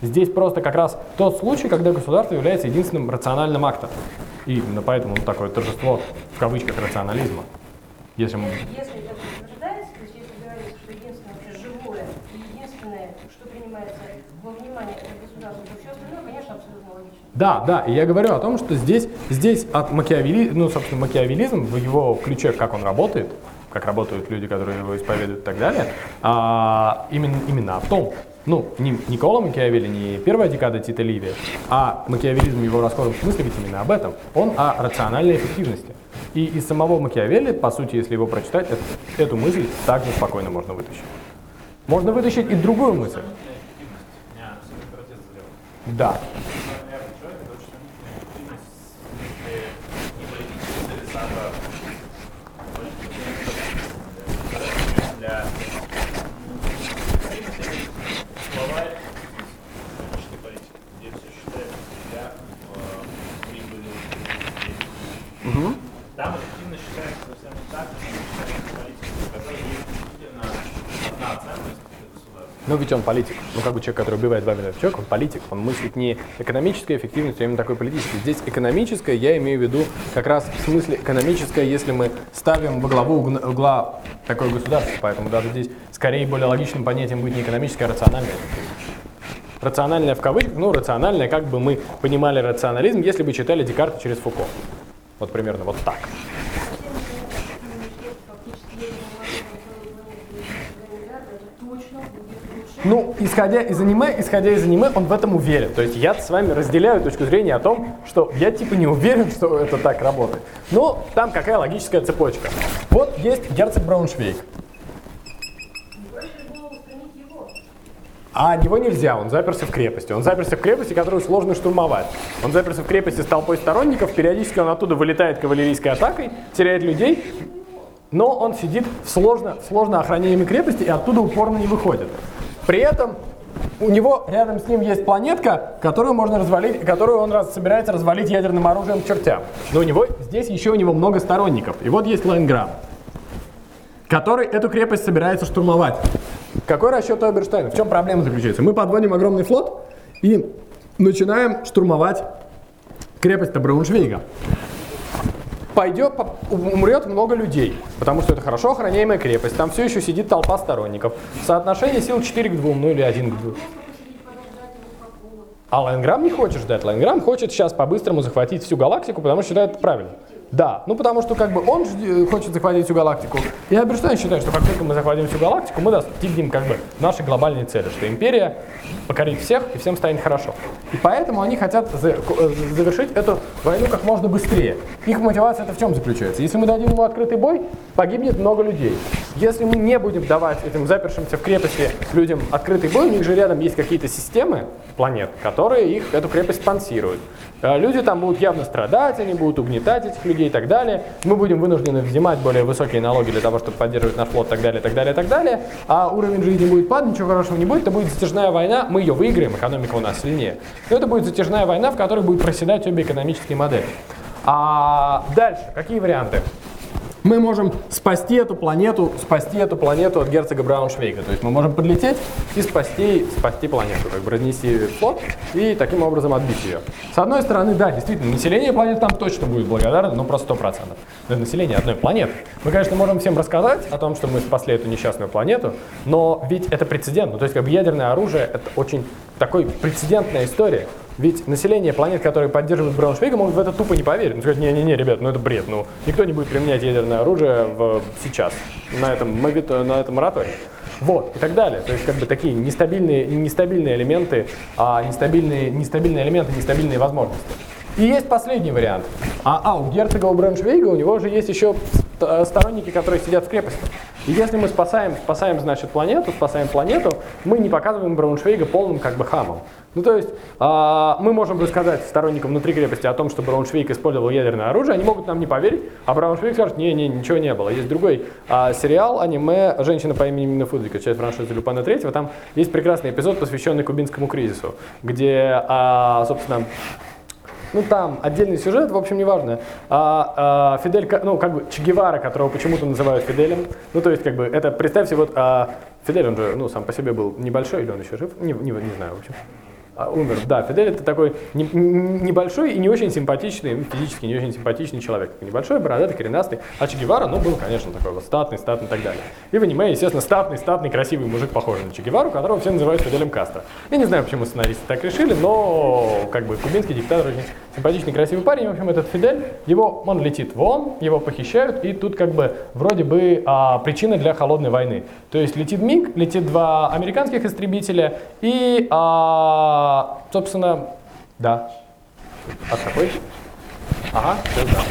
A: Здесь просто как раз тот случай, когда государство является единственным рациональным актом. И именно поэтому ну, такое торжество, в кавычках, рационализма. Если мы...
F: Если это утверждается, то есть если говорится, что единственное вообще живое и единственное, что принимается во внимание это государство, то все остальное, конечно, абсолютно логично.
A: Да, да, и я говорю о том, что здесь, здесь от макиавели, ну, собственно, макиавелизм в его ключе, как он работает, как работают люди, которые его исповедуют и так далее, а, именно, именно о том, ну, не Никола Макиавелли, не первая декада Тита Ливия, а макиавелизм в его расхожем смысле ведь именно об этом. Он о рациональной эффективности. И из самого Макиавелли, по сути, если его прочитать, это- эту мысль также спокойно можно вытащить. Можно вытащить и другую мысль. Да.
C: Наверное, человек это очень сомнительная эффективность в смысле не политического адресата, а для словарь экономической политики, где все считается себя в прибыли.
A: Мгм.
C: Там эффективно считается совсем не так, как считается политика, в которой есть действительно одна ценность для государства.
A: Ну ведь он политик. Ну как бы человек, который убивает два миллиона человек, он политик. Он мыслит не экономической эффективностью, а именно такой политической. Здесь экономическое, я имею в виду как раз в смысле экономическое, если мы ставим во главу угла такое государство. Поэтому даже здесь скорее более логичным понятием будет не экономическое, а рациональное. Рациональное в кавычках, ну рациональное, как бы мы понимали рационализм, если бы читали Декарта через Фуко. Вот примерно вот так. Ну, исходя из аниме, исходя из аниме, он в этом уверен. То есть я с вами разделяю точку зрения о том, что я типа не уверен, что это так работает. Но там какая логическая цепочка. Вот есть герцог Брауншвейг. А него нельзя, он заперся в крепости. Он заперся в крепости, которую сложно штурмовать. Он заперся в крепости с толпой сторонников, периодически он оттуда вылетает кавалерийской атакой, теряет людей, но он сидит в сложно, сложно охраняемой крепости и оттуда упорно не выходит. При этом у него рядом с ним есть планетка, которую можно развалить, которую он раз, собирается развалить ядерным оружием к чертям. Но у него здесь еще у него много сторонников. И вот есть Лайнграм, который эту крепость собирается штурмовать. Какой расчет у Оберштейна? В чем проблема заключается? Мы подводим огромный флот и начинаем штурмовать крепость Брауншвейга. Пойдет, по- умрет много людей, потому что это хорошо охраняемая крепость, там все еще сидит толпа сторонников. Соотношение сил 4 к 2, ну или 1 к 2. А Лайнграм не хочет ждать. Лайнграм хочет сейчас по-быстрому захватить всю галактику, потому что считает это правильно. Да, ну потому что как бы он жд- хочет захватить всю галактику. И Оберштейн считает, что как только мы захватим всю галактику, мы достигнем как бы нашей глобальной цели, что империя покорит всех и всем станет хорошо. И поэтому они хотят э, завершить эту войну как можно быстрее. Их мотивация это в чем заключается? Если мы дадим ему открытый бой, погибнет много людей. Если мы не будем давать этим запершимся в крепости людям открытый бой, у них же рядом есть какие-то системы планет, которые их, эту крепость спонсируют. Э, Люди там будут явно страдать, они будут угнетать этих людей и так далее. Мы будем вынуждены взимать более высокие налоги для того, чтобы поддерживать наш флот и так далее, и так далее, и так далее. А уровень жизни будет падать, ничего хорошего не будет. Это будет затяжная война. Мы ее выиграем, экономика у нас сильнее. Но это будет затяжная война, в которой будет проседать обе экономические модели. А дальше, какие варианты? Мы можем спасти эту планету, спасти эту планету от герцога Брауншвейга. То есть мы можем подлететь и спасти, спасти планету, как бы разнести флот и таким образом отбить ее. С одной стороны, да, действительно, население планеты там точно будет благодарно, но просто 100%. Но это население одной планеты. Мы, конечно, можем всем рассказать о том, что мы спасли эту несчастную планету, но ведь это прецедент. Ну, то есть как бы ядерное оружие — это очень такой прецедентная история. Ведь население планет, которые поддерживают Брауншвейга, могут в это тупо не поверить. Ну, сказать, не-не-не, ребят, ну это бред. Ну, никто не будет применять ядерное оружие в, сейчас, на этом, на этом моратории. Вот, и так далее. То есть, как бы такие нестабильные, нестабильные элементы, а, нестабильные, нестабильные элементы, нестабильные возможности. И есть последний вариант. А, а у герцога Брауншвейга у него же есть еще сторонники, которые сидят в крепости. И если мы спасаем, спасаем, значит, планету, спасаем планету, мы не показываем Брауншвейга полным как бы хамом. Ну, то есть, э, мы можем рассказать сторонникам внутри крепости о том, что Брауншвейг использовал ядерное оружие, они могут нам не поверить, а Брауншвейг скажет, не-не, ничего не было. Есть другой э, сериал, аниме «Женщина по имени Мина Фудвика», часть франшизы Люпана Третьего, там есть прекрасный эпизод, посвященный кубинскому кризису, где, э, собственно, ну там отдельный сюжет, в общем, неважно. А, а, Фидель, ну как бы Че Гевара, которого почему-то называют Фиделем, ну то есть как бы это, представьте, вот а, Фидель, он же, ну сам по себе был небольшой, или он еще жив, не, не, не знаю, в общем. А, умер. Да, Фидель это такой не, небольшой и не очень симпатичный, ну, физически не очень симпатичный человек. Небольшой, бородатый, коренастый. А Че Гевара, ну, был, конечно, такой вот статный, статный и так далее. И в аниме, естественно, статный, статный, красивый мужик, похожий на Че Гевару, которого все называют Фиделем Кастро. Я не знаю, почему сценаристы так решили, но как бы кубинский диктатор очень симпатичный, красивый парень. В общем, этот Фидель, его, он летит вон, его похищают, и тут как бы вроде бы а, причина для холодной войны. То есть летит МиГ, летит два американских истребителя, и, а, собственно, да. А какой? Ага, все, да.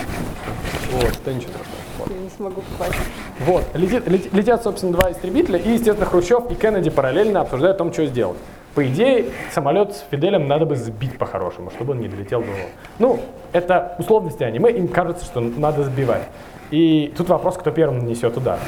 A: Вот, это ничего страшного. Вот.
G: Я не смогу попасть.
A: Вот, летит, летят, собственно, два истребителя, и, естественно, Хрущев и Кеннеди параллельно обсуждают о том, что сделать. По идее, самолет с Фиделем надо бы сбить по-хорошему, чтобы он не долетел до него. Ну, это условности аниме, им кажется, что надо сбивать. И тут вопрос, кто первым нанесет удар.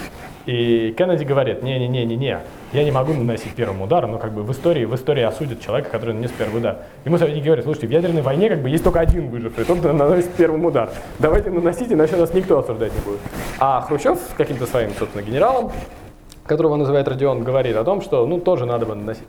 A: И Кеннеди говорит, не-не-не-не-не, я не могу наносить первым ударом, но как бы в истории, в истории осудят человека, который нанес первый удар. Ему советники говорят, слушайте, в ядерной войне как бы есть только один выживший, тот наносит первым удар. Давайте наносите, иначе нас никто осуждать не будет. А Хрущев с каким-то своим, собственно, генералом, которого называет Родион, говорит о том, что ну тоже надо бы наносить.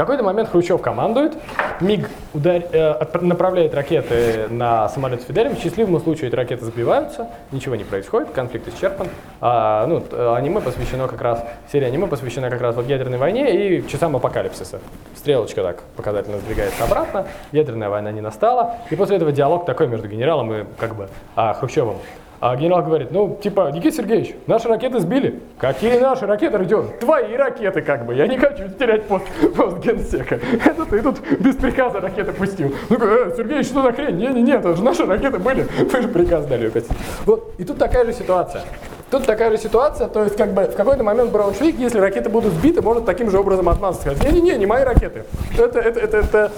A: Какой-то момент Хрущев командует, МиГ удар, э, направляет ракеты на самолет с Фиделем. В счастливом случае эти ракеты сбиваются, ничего не происходит, конфликт исчерпан. А, ну, аниме посвящено как раз, серия аниме посвящена как раз вот ядерной войне и часам апокалипсиса. Стрелочка так показательно сдвигается обратно, ядерная война не настала. И после этого диалог такой между генералом и как бы а, Хрущевым. А генерал говорит, ну, типа, Никита Сергеевич, наши ракеты сбили. Какие наши ракеты, Родион? Твои ракеты, как бы. Я не хочу терять пост, пост генсека. Это ты тут без приказа ракеты пустил. Ну, э, Сергеевич, что за хрень? Не-не-не, это же наши ракеты были. Вы же приказ дали укатить. Вот, и тут такая же ситуация. Тут такая же ситуация, то есть как бы в какой-то момент Брауншвейг, если ракеты будут сбиты, может таким же образом отмазаться. Сказать, не-не-не, не мои ракеты. Это, это, это, это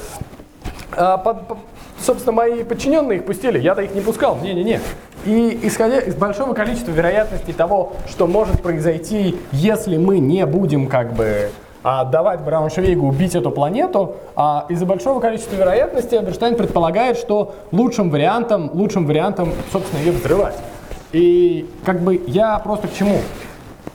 A: а, под, под, собственно, мои подчиненные их пустили, я-то их не пускал, не-не-не. И исходя из большого количества вероятностей того, что может произойти, если мы не будем как бы а, давать Брауншвейгу убить эту планету, а, из-за большого количества вероятностей Эберштейн предполагает, что лучшим вариантом, лучшим вариантом, собственно, ее взрывать. И как бы я просто к чему?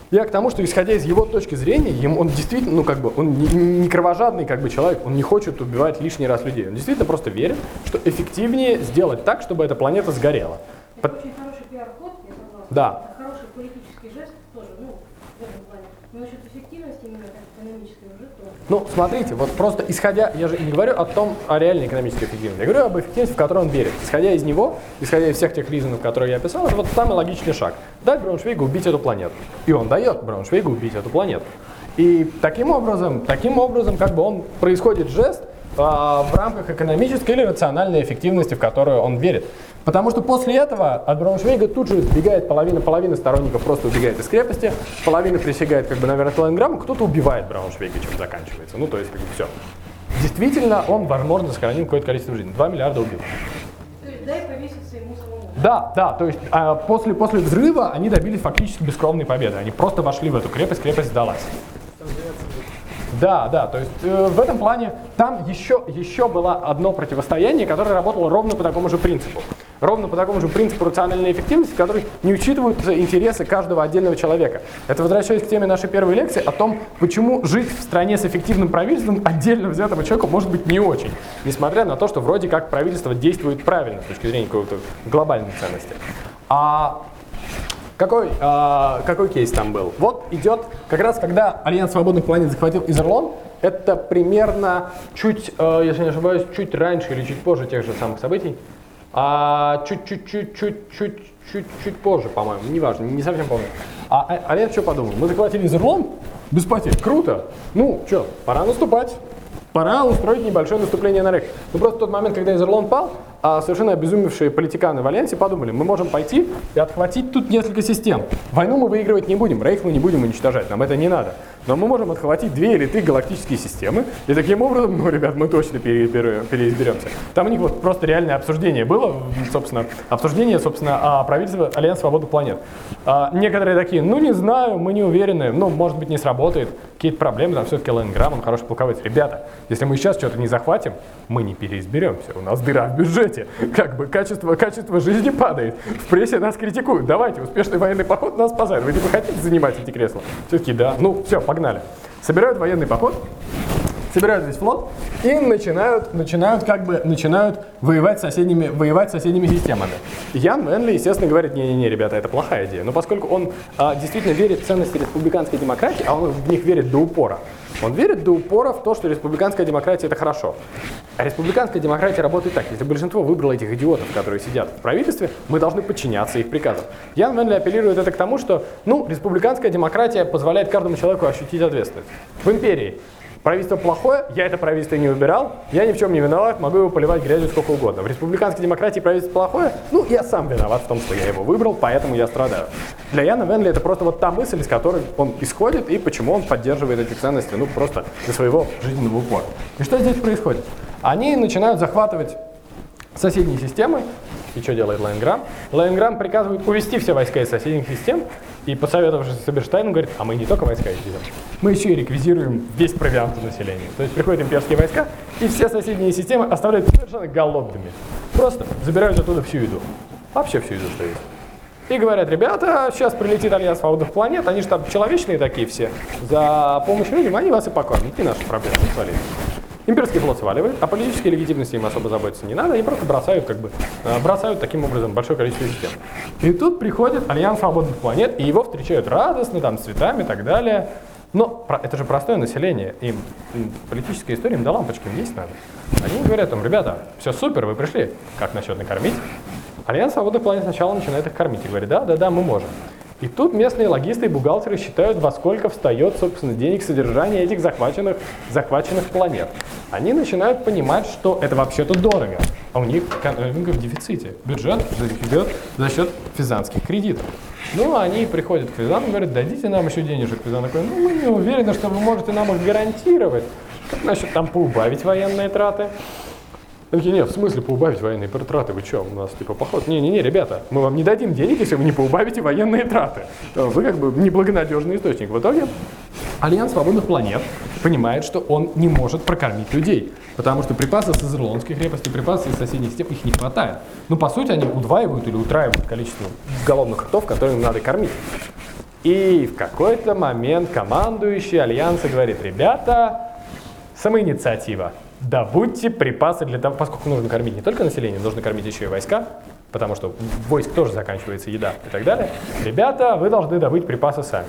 A: Я к тому, что исходя из его точки зрения, ему, он действительно, ну как бы, он не, не кровожадный как бы человек, он не хочет убивать лишний раз людей. Он действительно просто верит, что эффективнее сделать так, чтобы эта планета сгорела.
F: Это Под... очень хороший пиар-ход, я согласна.
A: Да.
F: Это хороший политический жест тоже, ну, в этом плане. Но насчет эффективности именно как экономической уже то.
A: Ну, смотрите, вот просто исходя, я же не говорю о том, о реальной экономической эффективности, я говорю об эффективности, в которой он верит. Исходя из него, исходя из всех тех ризонов, которые я описал, это вот самый логичный шаг. Дать Брауншвейгу убить эту планету. И он дает Брауншвейгу убить эту планету. И таким образом, таким образом, как бы он происходит жест а, в рамках экономической или рациональной эффективности, в которую он верит. Потому что после этого от Брауншвейга тут же сбегает половина, половина сторонников просто убегает из крепости, половина присягает как бы на Вертленграмму, кто-то убивает Брауншвейга, чем заканчивается. Ну, то есть, как бы все. Действительно, он, возможно, сохранил какое-то количество жизней. 2 миллиарда убил.
F: То есть дай повеситься ему самому.
A: Да, да, то есть а, после, после взрыва они добились фактически бескровной победы. Они просто вошли в эту крепость, крепость сдалась. Да, да, то есть э, в этом плане там еще, еще было одно противостояние, которое работало ровно по такому же принципу. Ровно по такому же принципу рациональной эффективности, в которой не учитываются интересы каждого отдельного человека. Это возвращаясь к теме нашей первой лекции о том, почему жить в стране с эффективным правительством отдельно взятому человеку может быть не очень, несмотря на то, что вроде как правительство действует правильно с точки зрения какой-то глобальной ценности. А какой, э, какой кейс там был? Вот идет как раз, когда Альянс Свободных Планет захватил Изерлон, это примерно чуть, э, если не ошибаюсь, чуть раньше или чуть позже тех же самых событий. А чуть-чуть-чуть-чуть-чуть-чуть позже, по-моему, неважно, не совсем помню. А, а Альянс что подумал? Мы захватили Изерлон, без потерь, круто. Ну, что, пора наступать пора устроить небольшое наступление на Рейх. Ну просто в тот момент, когда Изерлон пал, а совершенно обезумевшие политиканы в Альянсе подумали, мы можем пойти и отхватить тут несколько систем. Войну мы выигрывать не будем, Рейх мы не будем уничтожать, нам это не надо. Но мы можем отхватить две или три галактические системы, и таким образом, ну, ребят, мы точно переизберемся. Там у них вот просто реальное обсуждение было, собственно, обсуждение, собственно, о правительстве Альянса Свободы Планет. А, некоторые такие, ну, не знаю, мы не уверены, ну, может быть, не сработает, какие-то проблемы, там все-таки Ленграм, он хороший полководец. Ребята, если мы сейчас что-то не захватим, мы не переизберемся, у нас дыра в бюджете, как бы качество, качество жизни падает, в прессе нас критикуют, давайте, успешный военный поход нас спасает, вы типа хотите занимать эти кресла? Все-таки да, ну, все, погнали погнали. Собирают военный поход, собирают весь флот и начинают, начинают как бы, начинают воевать с соседними, воевать с соседними системами. Ян Венли, естественно, говорит, не-не-не, ребята, это плохая идея. Но поскольку он а, действительно верит в ценности республиканской демократии, а он в них верит до упора, он верит до упора в то, что республиканская демократия это хорошо. А республиканская демократия работает так. Если большинство выбрало этих идиотов, которые сидят в правительстве, мы должны подчиняться их приказам. Ян Венли апеллирует это к тому, что ну, республиканская демократия позволяет каждому человеку ощутить ответственность. В империи Правительство плохое, я это правительство не выбирал, я ни в чем не виноват, могу его поливать грязью сколько угодно. В республиканской демократии правительство плохое, ну, я сам виноват в том, что я его выбрал, поэтому я страдаю. Для Яна Венли это просто вот та мысль, из которой он исходит, и почему он поддерживает эти ценности, ну, просто для своего жизненного упора. И что здесь происходит? Они начинают захватывать соседние системы, и что делает Лайнграм? Лайнграм приказывает увести все войска из соседних систем, и посоветовавшись с Оберштейном, говорит, а мы не только войска увезем, мы еще и реквизируем весь провиант населения. То есть приходят имперские войска, и все соседние системы оставляют совершенно голодными. Просто забирают оттуда всю еду. Вообще всю еду, что есть. И говорят, ребята, сейчас прилетит Альянс свободных планет, они же там человечные такие все, за помощь людям они вас и покормят, не наша проблема, свалить. Имперский флот сваливает, а политической легитимности им особо заботиться не надо, они просто бросают, как бы, э, бросают таким образом большое количество систем. И тут приходит Альянс свободных планет, и его встречают радостно, там, цветами и так далее. Но это же простое население, им, им политическая история им до лампочки, им есть надо. Они говорят им, ребята, все супер, вы пришли, как насчет накормить? Альянс свободных планет сначала начинает их кормить и говорит, да, да, да, мы можем. И тут местные логисты и бухгалтеры считают, во сколько встает, собственно, денег содержания этих захваченных, захваченных планет. Они начинают понимать, что это вообще-то дорого, а у них экономика в дефиците. Бюджет идет за счет феззанских кредитов. Ну, они приходят к Феззану и говорят, дадите нам еще денежек. Феззан такой, ну, мы не уверены, что вы можете нам их гарантировать. Как насчет там поубавить военные траты? Такие, нет, в смысле поубавить военные траты? Вы что, у нас типа поход? Не-не-не, ребята, мы вам не дадим денег, если вы не поубавите военные траты. Вы как бы неблагонадежный источник. В итоге Альянс Свободных Планет понимает, что он не может прокормить людей, потому что припасы с Изерлонской крепости, припасы из соседних систем, их не хватает. Ну, по сути, они удваивают или утраивают количество голодных ртов, которые им надо кормить. И в какой-то момент командующий Альянса говорит, ребята, самоинициатива, добудьте припасы для того, поскольку нужно кормить не только население, нужно кормить еще и войска, потому что войск тоже заканчивается еда и так далее. Ребята, вы должны добыть припасы сами.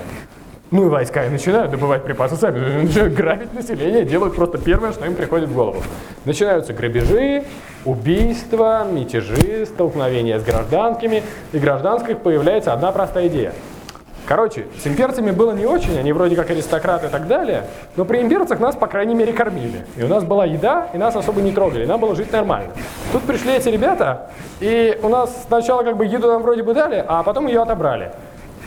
A: Ну и войска и начинают добывать припасы сами, начинают грабить население, делают просто первое, что им приходит в голову. Начинаются грабежи, убийства, мятежи, столкновения с гражданскими, и гражданских появляется одна простая идея – Короче, с имперцами было не очень, они вроде как аристократы и так далее, но при имперцах нас, по крайней мере, кормили. И у нас была еда, и нас особо не трогали, нам было жить нормально. Тут пришли эти ребята, и у нас сначала как бы еду нам вроде бы дали, а потом ее отобрали.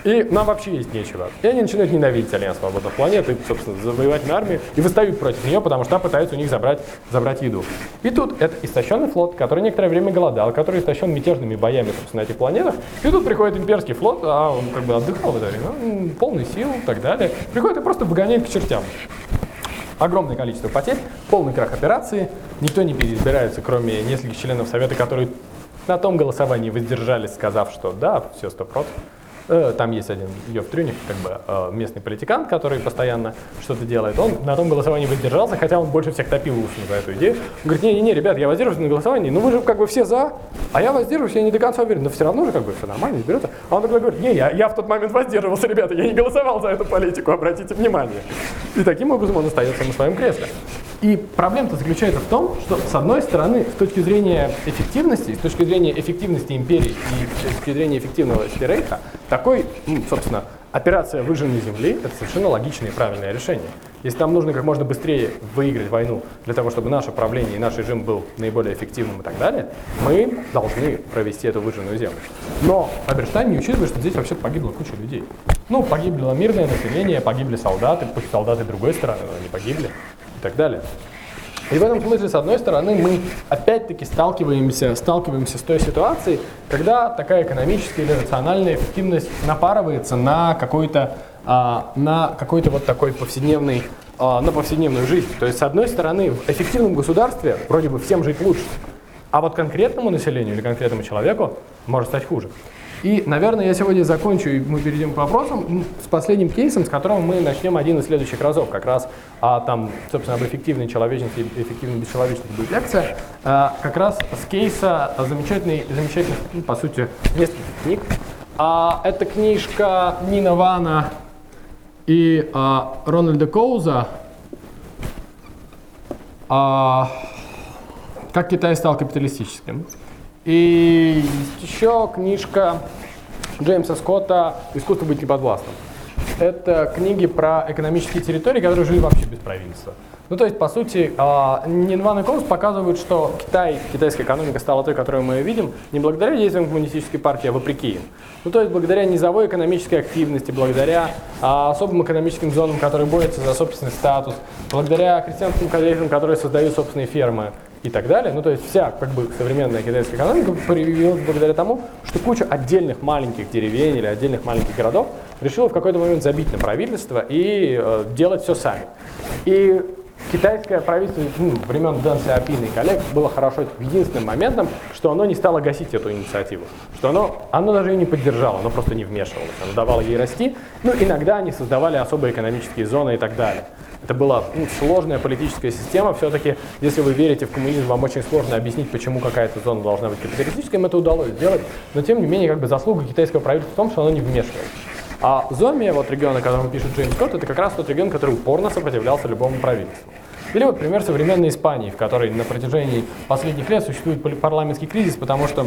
A: И нам вообще есть нечего. И они начинают ненавидеть Альянс Свободных Планет и, собственно, завоевать на армию и выставить против нее, потому что там пытаются у них забрать, забрать еду. И тут это истощенный флот, который некоторое время голодал, который истощен мятежными боями, собственно, на этих планетах. И тут приходит имперский флот, а он как бы отдыхал в это время, ну, полный сил и так далее. Приходит и просто выгоняет к чертям огромное количество потерь, полный крах операции, никто не переизбирается, кроме нескольких членов Совета, которые на том голосовании воздержались, сказав, что да, все сто 100% там есть один Йов Трюник, как бы э, местный политикант, который постоянно что-то делает. Он на том голосовании воздержался, хотя он больше всех топил устно за эту идею. Он говорит, не-не-не, ребят, я воздерживаюсь на голосовании, ну вы же как бы все за, а я воздерживаюсь, я не до конца уверен, но все равно же как бы все нормально, изберется. А он такой говорит, не, я, я в тот момент воздерживался, ребята, я не голосовал за эту политику, обратите внимание. И таким образом он остается на своем кресле. И проблема-то заключается в том, что, с одной стороны, с точки зрения эффективности, с точки зрения эффективности империи и с точки зрения эффективного рейха, такой, ну, собственно, операция выжженной земли – это совершенно логичное и правильное решение. Если нам нужно как можно быстрее выиграть войну для того, чтобы наше правление и наш режим был наиболее эффективным и так далее, мы должны провести эту выжженную землю. Но Аберштайн не учитывает, что здесь вообще погибла куча людей. Ну, погибло мирное население, погибли солдаты, пусть солдаты другой стороны, но они погибли и так далее. И в этом смысле, с одной стороны, мы опять-таки сталкиваемся, сталкиваемся с той ситуацией, когда такая экономическая или рациональная эффективность напарывается на какой-то а, на какой-то вот такой повседневный а, на повседневную жизнь. То есть, с одной стороны, в эффективном государстве вроде бы всем жить лучше, а вот конкретному населению или конкретному человеку может стать хуже. И, наверное, я сегодня закончу, и мы перейдем к вопросам с последним кейсом, с которым мы начнем один из следующих разов. Как раз а, там, собственно, об эффективной человечности и эффективной бесчеловечности будет лекция. А, как раз с кейса замечательный, замечательных, ну, по сути, нескольких книг. А, это книжка Нина Вана и а, Рональда Коуза а, «Как Китай стал капиталистическим». И еще книжка Джеймса Скотта «Искусство быть неподвластным». Это книги про экономические территории, которые жили вообще без правительства. Ну, то есть, по сути, а, Нинван и Коус показывают, что Китай, китайская экономика стала той, которую мы видим, не благодаря действиям коммунистической партии, а вопреки им. Ну, то есть, благодаря низовой экономической активности, благодаря а, особым экономическим зонам, которые борются за собственный статус, благодаря крестьянским коллегиям, которые создают собственные фермы, и так далее. Ну, то есть вся как бы современная китайская экономика появилась благодаря тому, что куча отдельных маленьких деревень или отдельных маленьких городов решила в какой-то момент забить на правительство и э, делать все сами. И китайское правительство ну, времен Дэн Сяопина и коллег было хорошо единственным моментом, что оно не стало гасить эту инициативу, что оно, оно даже ее не поддержало, оно просто не вмешивалось, оно давало ей расти. Ну, иногда они создавали особые экономические зоны и так далее. Это была ну, сложная политическая система. Все-таки, если вы верите в коммунизм, вам очень сложно объяснить, почему какая-то зона должна быть капиталистической. Им это удалось сделать. Но, тем не менее, как бы заслуга китайского правительства в том, что оно не вмешивалось. А Зомия, вот регион, о котором пишет Джеймс Скотт, это как раз тот регион, который упорно сопротивлялся любому правительству. Или вот пример современной Испании, в которой на протяжении последних лет существует парламентский кризис, потому что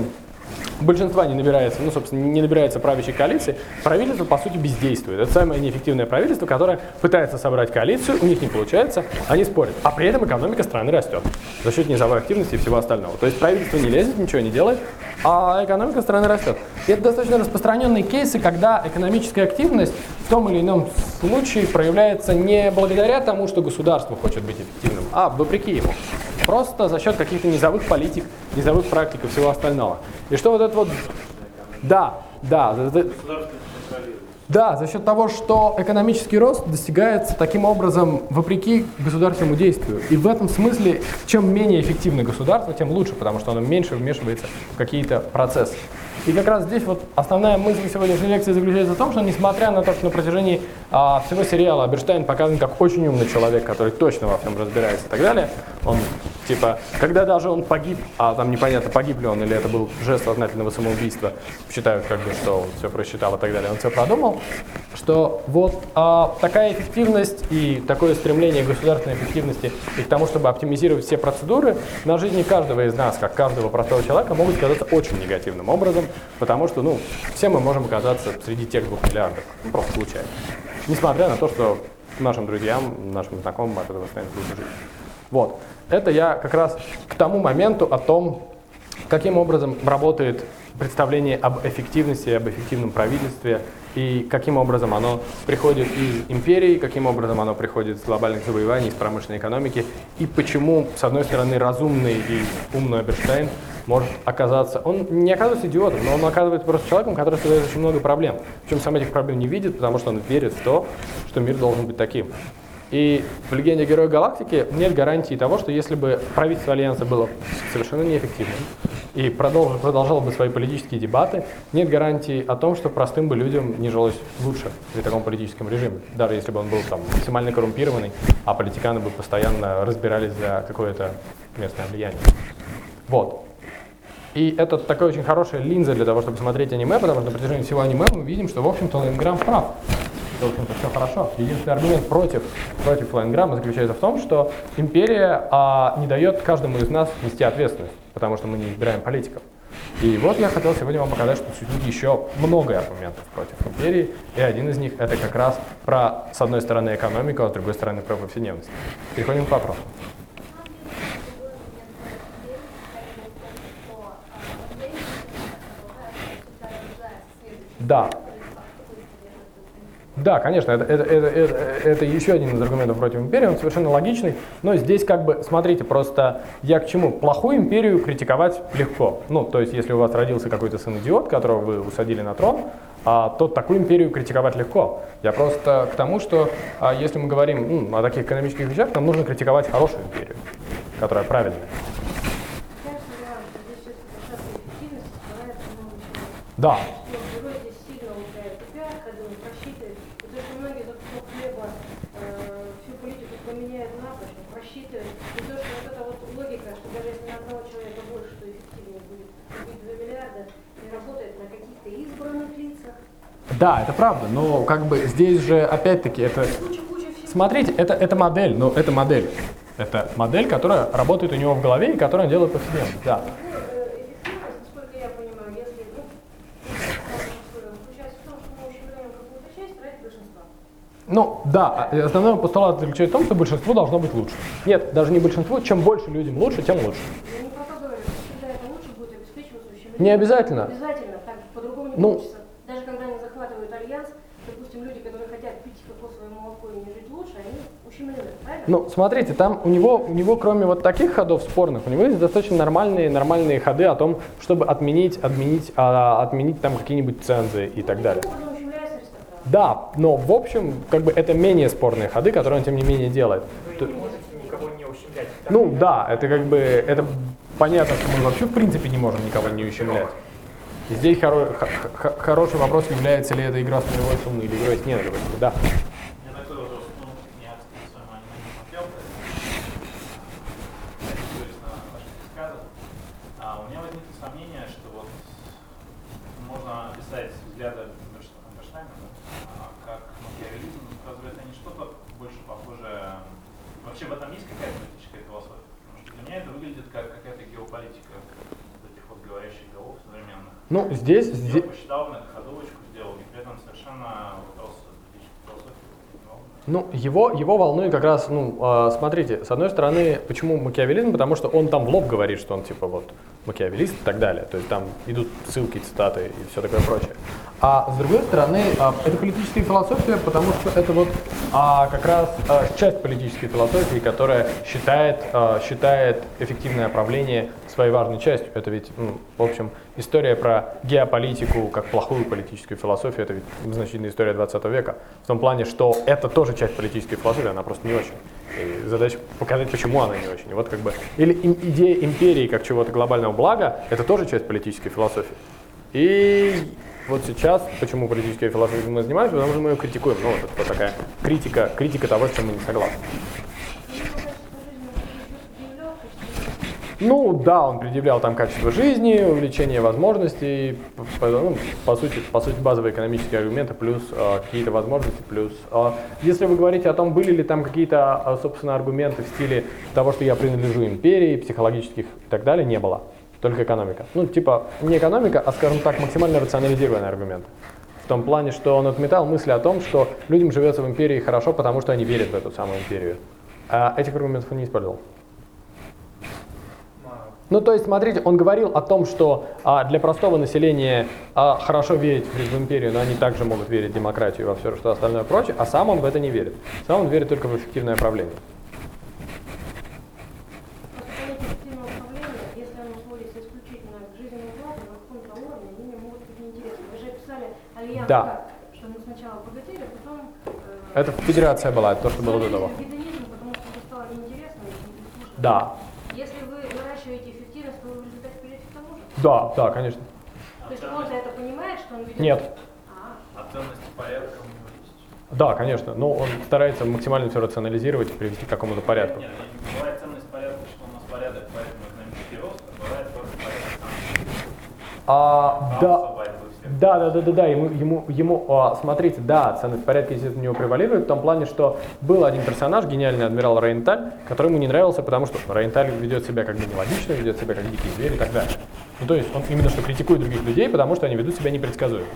A: большинства не набирается, ну, собственно, не набирается правящей коалиции, правительство, по сути, бездействует. Это самое неэффективное правительство, которое пытается собрать коалицию, у них не получается, они спорят. А при этом экономика страны растет за счет низовой активности и всего остального. То есть правительство не лезет, ничего не делает, а экономика страны растет. И это достаточно распространенные кейсы, когда экономическая активность в том или ином случае проявляется не благодаря тому, что государство хочет быть эффективным, а вопреки ему. Просто за счет каких-то низовых политик, низовых практик и всего остального. И что вот это вот... Да, да. Да, за счет того, что экономический рост достигается таким образом вопреки государственному действию. И в этом смысле, чем менее эффективно государство, тем лучше, потому что оно меньше вмешивается в какие-то процессы. И как раз здесь вот основная мысль сегодняшней лекции заключается в том, что несмотря на то, что на протяжении а, всего сериала Аберштайн показан как очень умный человек, который точно во всем разбирается и так далее, он типа, когда даже он погиб, а там непонятно, погиб ли он или это был жест сознательного самоубийства, считают как бы, что он все просчитал и так далее, он все продумал, что вот а, такая эффективность и такое стремление к государственной эффективности и к тому, чтобы оптимизировать все процедуры на жизни каждого из нас, как каждого простого человека, могут сказаться очень негативным образом, потому что, ну, все мы можем оказаться среди тех двух миллиардов, ну, просто случайно. Несмотря на то, что нашим друзьям, нашим знакомым от этого станет лучше жить. Вот. Это я как раз к тому моменту о том, каким образом работает представление об эффективности, об эффективном правительстве, и каким образом оно приходит из империи, каким образом оно приходит из глобальных завоеваний, из промышленной экономики, и почему, с одной стороны, разумный и умный Эберштейн может оказаться, он не оказывается идиотом, но он оказывается просто человеком, который создает очень много проблем. Причем сам этих проблем не видит, потому что он верит в то, что мир должен быть таким. И в «Легенде Героя Галактики» нет гарантии того, что если бы правительство Альянса было совершенно неэффективным и продолжало, продолжало бы свои политические дебаты, нет гарантии о том, что простым бы людям не жилось лучше при таком политическом режиме, даже если бы он был там максимально коррумпированный, а политиканы бы постоянно разбирались за какое-то местное влияние. Вот. И это такая очень хорошая линза для того, чтобы смотреть аниме, потому что на протяжении всего аниме мы видим, что, в общем-то, Лэнграм прав. В общем-то, все хорошо. Единственный аргумент против, против Лэнграма заключается в том, что империя а, не дает каждому из нас нести ответственность, потому что мы не избираем политиков. И вот я хотел сегодня вам показать, что существует еще много аргументов против империи, и один из них это как раз про, с одной стороны, экономику, а с другой стороны, про повседневность. Переходим к вопросу. Да. Да, конечно, это, это, это, это, это еще один из аргументов против империи, он совершенно логичный, но здесь как бы, смотрите, просто я к чему? Плохую империю критиковать легко. Ну, то есть, если у вас родился какой-то сын-идиот, которого вы усадили на трон, а, то такую империю критиковать легко. Я просто к тому, что а, если мы говорим м, о таких экономических вещах, нам нужно критиковать хорошую империю, которая правильная.
F: Да, здесь все-таки достаточно эффективности, бывает много чего.
A: Да,
F: Но герой здесь сильно ударяет себя, когда он просчитывает. И то, что многие за кусок хлеба э, всю политику поменяют напрочь, он просчитывает. И то, что вот эта вот логика, что даже если на одного человека больше, то эффективнее будет убить 2 миллиарда, не работает на каких-то избранных лицах.
A: Да, это правда, но как бы здесь же опять-таки это. Смотрите, это, это модель, но это модель. Это модель, которая работает у него в голове и которую он делает повседневно. Да.
F: Ну,
A: да, основной постулат заключается в том, что большинству должно быть лучше. Нет, даже не большинству, чем больше людям лучше, тем лучше.
F: Не
A: обязательно.
F: Обязательно, так по-другому не
A: Ну.
F: получится. Даже когда захватывают альянс, допустим, люди, которые хотят пить кокосовое молоко и не жить лучше, они ущемлены, правильно?
A: Ну, смотрите, там у него, у него, кроме вот таких ходов спорных, у него есть достаточно нормальные, нормальные ходы о том, чтобы отменить, отменить, а, отменить там какие-нибудь цензы и так далее. Да, но в общем, как бы это менее спорные ходы, которые он тем не менее делает.
E: Вы не можете никого не ущемлять.
A: Ну да, это как бы, это понятно, что мы вообще в принципе не можем никого не ущемлять. Здесь хоро- х- х- хороший вопрос, является ли это игра с нулевой суммой или игрой с ненавистью. Да.
C: У меня такой вопрос, ну, не отступился, аниме не смотрел, ориентируясь на ваших рассказов. А у меня возникло сомнение, что вот можно описать взгляды Эйнштейна да, а, как макиавелизм, но разве это не что-то больше похожее... Вообще в этом есть какая-то политическая философия? Потому что для меня это выглядит как какая-то геополитика вот этих вот говорящих голов современных.
A: Ну, здесь,
C: Я
A: здесь,
C: посчитал, многоходовочку сделал, и при этом совершенно вопрос
A: ну, его, его волнует как раз, ну, а, смотрите, с одной стороны, почему макиавелизм, потому что он там в лоб говорит, что он типа вот макиавелист и так далее, то есть там идут ссылки, цитаты и все такое прочее. А с другой стороны, а, это политическая философия, потому что это вот а, как раз а, часть политической философии, которая считает, а, считает эффективное правление своей важной частью. Это ведь, ну, в общем, история про геополитику как плохую политическую философию, это ведь значительная история 20 века. В том плане, что это тоже часть политической философии, она просто не очень. И задача показать, почему она не очень. Вот как бы, или им- идея империи как чего-то глобального блага, это тоже часть политической философии. И вот сейчас, почему политической философией мы занимаемся, потому что мы ее критикуем. Ну, вот это такая критика, критика того, с чем мы не согласны. Ну да, он предъявлял там качество жизни, увеличение возможностей, ну, по сути, по сути базовые экономические аргументы плюс э, какие-то возможности плюс. э, если вы говорите о том, были ли там какие-то, э, собственно, аргументы в стиле того, что я принадлежу империи, психологических и так далее, не было. Только экономика. Ну типа не экономика, а скажем так максимально рационализированный аргумент. В том плане, что он отметал мысли о том, что людям живется в империи хорошо, потому что они верят в эту самую империю. А этих аргументов он не использовал. Ну, то есть, смотрите, он говорил о том, что а, для простого населения а, хорошо верить в империю, но они также могут верить в демократию и во все что остальное прочее, а сам он в это не верит. Сам он верит только в эффективное правление. Да.
F: как, что мы сначала богатели, потом... э,
A: Это федерация была, это то, что было до того.
F: Гедонизм, потому что стало неинтересно и не слушать.
A: Да,
F: Если вы выращиваете эффективность, то вы в результате придете к тому же.
A: Да, да, конечно.
F: То есть он-то это понимает, что он ведет...
A: Нет.
F: А,
C: А ценность порядка у него есть.
A: Да, конечно. Но он старается максимально все рационализировать и привести к какому-то порядку.
C: Нет, не бывает ценность порядка, что у нас порядок, поэтому экономический рост, а бывает просто порядок сам.
A: А, да, Да, да, да, да, да. Ему, ему, ему, а, смотрите, да, ценность порядка, естественно, у него превалирует в том плане, что был один персонаж, гениальный адмирал Рейнталь, который ему не нравился, потому что Рейнталь ведет себя как бы нелогично, ведет себя как дикий зверь и так далее. Ну, то есть он именно что критикует других людей, потому что они ведут себя непредсказуемо.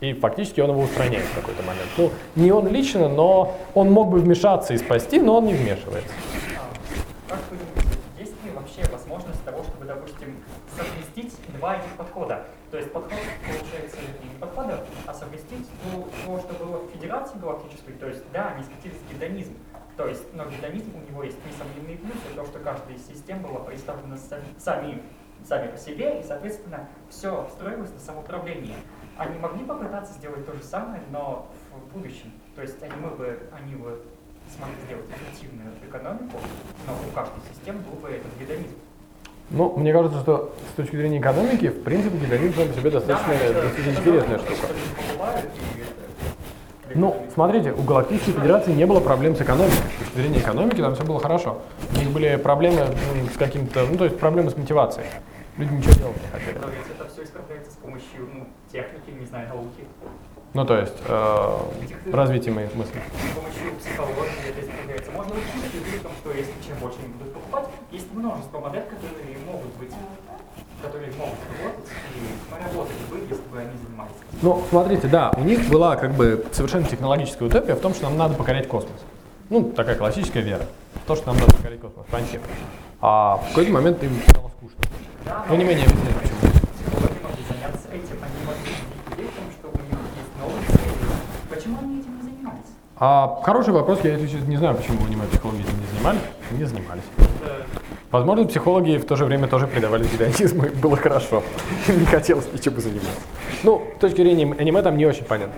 A: И фактически он его устраняет в какой-то момент. Ну, не он лично, но он мог бы вмешаться и спасти, но он не вмешивается.
E: Как вы есть ли вообще возможность того, чтобы, допустим, совместить два этих подхода? То есть подход, подхода, а совместить ну, то, что было в Федерации Галактической, то есть, да, они скатились в гедонизм, то есть, но гедонизм у него есть несомненные плюсы, то, что каждая из систем была представлена сами, сами по себе, и, соответственно, все строилось на самоуправлении. Они могли попытаться сделать то же самое, но в будущем. То есть они, мы бы, они бы смогли сделать эффективную экономику, но у каждой системы был бы этот гедонизм.
A: Ну, мне кажется, что с точки зрения экономики, в принципе, гедонизм сам по себе достаточно, достаточно интересная штука. Ну, смотрите, у Галактической Федерации не было проблем с экономикой. С точки зрения экономики там все было хорошо. У них были проблемы с каким-то, ну, то есть проблемы с мотивацией. Люди ничего делать не хотели.
E: То есть это все исправляется с помощью ну, техники, не знаю, науки,
A: Ну, то есть, э, развитие моих мыслей.
E: с помощью психологии это исправляется. Можно учить людей в том, что если чем больше они будут покупать, есть множество моделей, которые могут быть, которые могут работать, и работали бы, если бы они занимались.
A: Ну, смотрите, да, у них была как бы совершенно технологическая утопия в том, что нам надо покорять космос. Ну, такая классическая вера. То, что нам надо покорять космос, фронтир. А в какой-то момент им стало скучно.
E: Да,
A: Ну, не менее объясняю, почему.
E: психологи могли заняться этим, они могли убедить людей в том, что у них есть новые цели. Почему они этим не занимались?
A: А, хороший вопрос, я честно, не знаю, почему внимание психологи этим не занимались. Не занимались. Возможно, психологи в то же время тоже предавались гедонизму, и было хорошо. Не хотелось ничем заниматься. Ну, с точки зрения аниме там не очень понятно.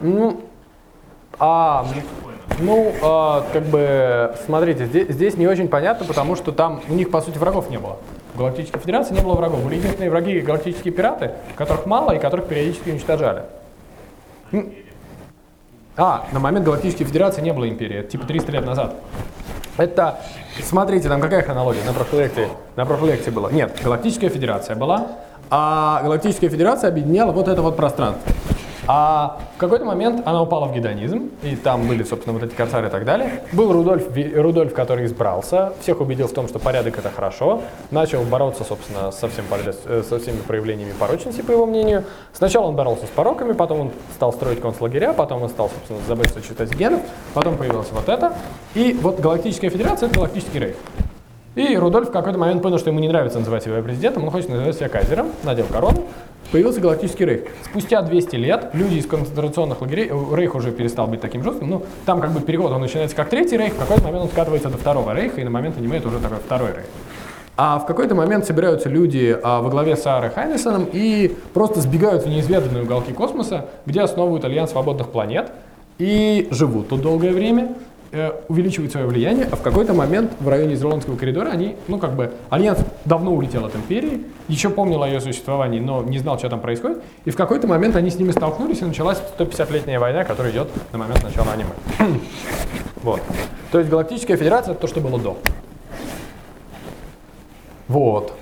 A: Ну, а, ну, а, как бы, смотрите, здесь, здесь не очень понятно, потому что там у них, по сути, врагов не было. В Галактической Федерации не было врагов. Были единственные враги галактические пираты, которых мало и которых периодически уничтожали. М. А, на момент Галактической Федерации не было империи, это типа 300 лет назад. Это, смотрите, там какая хронология на прошлой лекции? На прошлой лекции было. Нет, Галактическая Федерация была, а Галактическая Федерация объединяла вот это вот пространство. А в какой-то момент она упала в гедонизм, и там были, собственно, вот эти корсары и так далее. Был Рудольф, Рудольф, который избрался, всех убедил в том, что порядок это хорошо, начал бороться, собственно, со, всем э, со всеми проявлениями порочности, по его мнению. Сначала он боролся с пороками, потом он стал строить концлагеря, потом он стал, собственно, заботиться читать генов, потом появилось вот это. И вот Галактическая Федерация — это Галактический рейх. И Рудольф в какой-то момент понял, что ему не нравится называть себя президентом, он хочет называть себя кайзером, надел корону, появился Галактический рейх. Спустя 200 лет люди из концентрационных лагерей, э, рейх уже перестал быть таким жестким, ну, там как бы переход, он начинается как третий рейх, в какой-то момент он скатывается до второго рейха, и на момент аниме это уже такой второй рейх. А в какой-то момент собираются люди а, во главе с с Арле Хайнессеном и просто сбегают в неизведанные уголки космоса, где основывают Альянс свободных планет и живут тут долгое время, увеличивают свое влияние, а в какой-то момент в районе Изерлонского коридора они, ну как бы, Альянс давно улетел от Империи, еще помнил о ее существовании, но не знал, что там происходит, и в какой-то момент они с ними столкнулись, и началась 150-летняя война, которая идет на момент начала аниме. вот. То есть Галактическая Федерация — это то, что было до. Вот.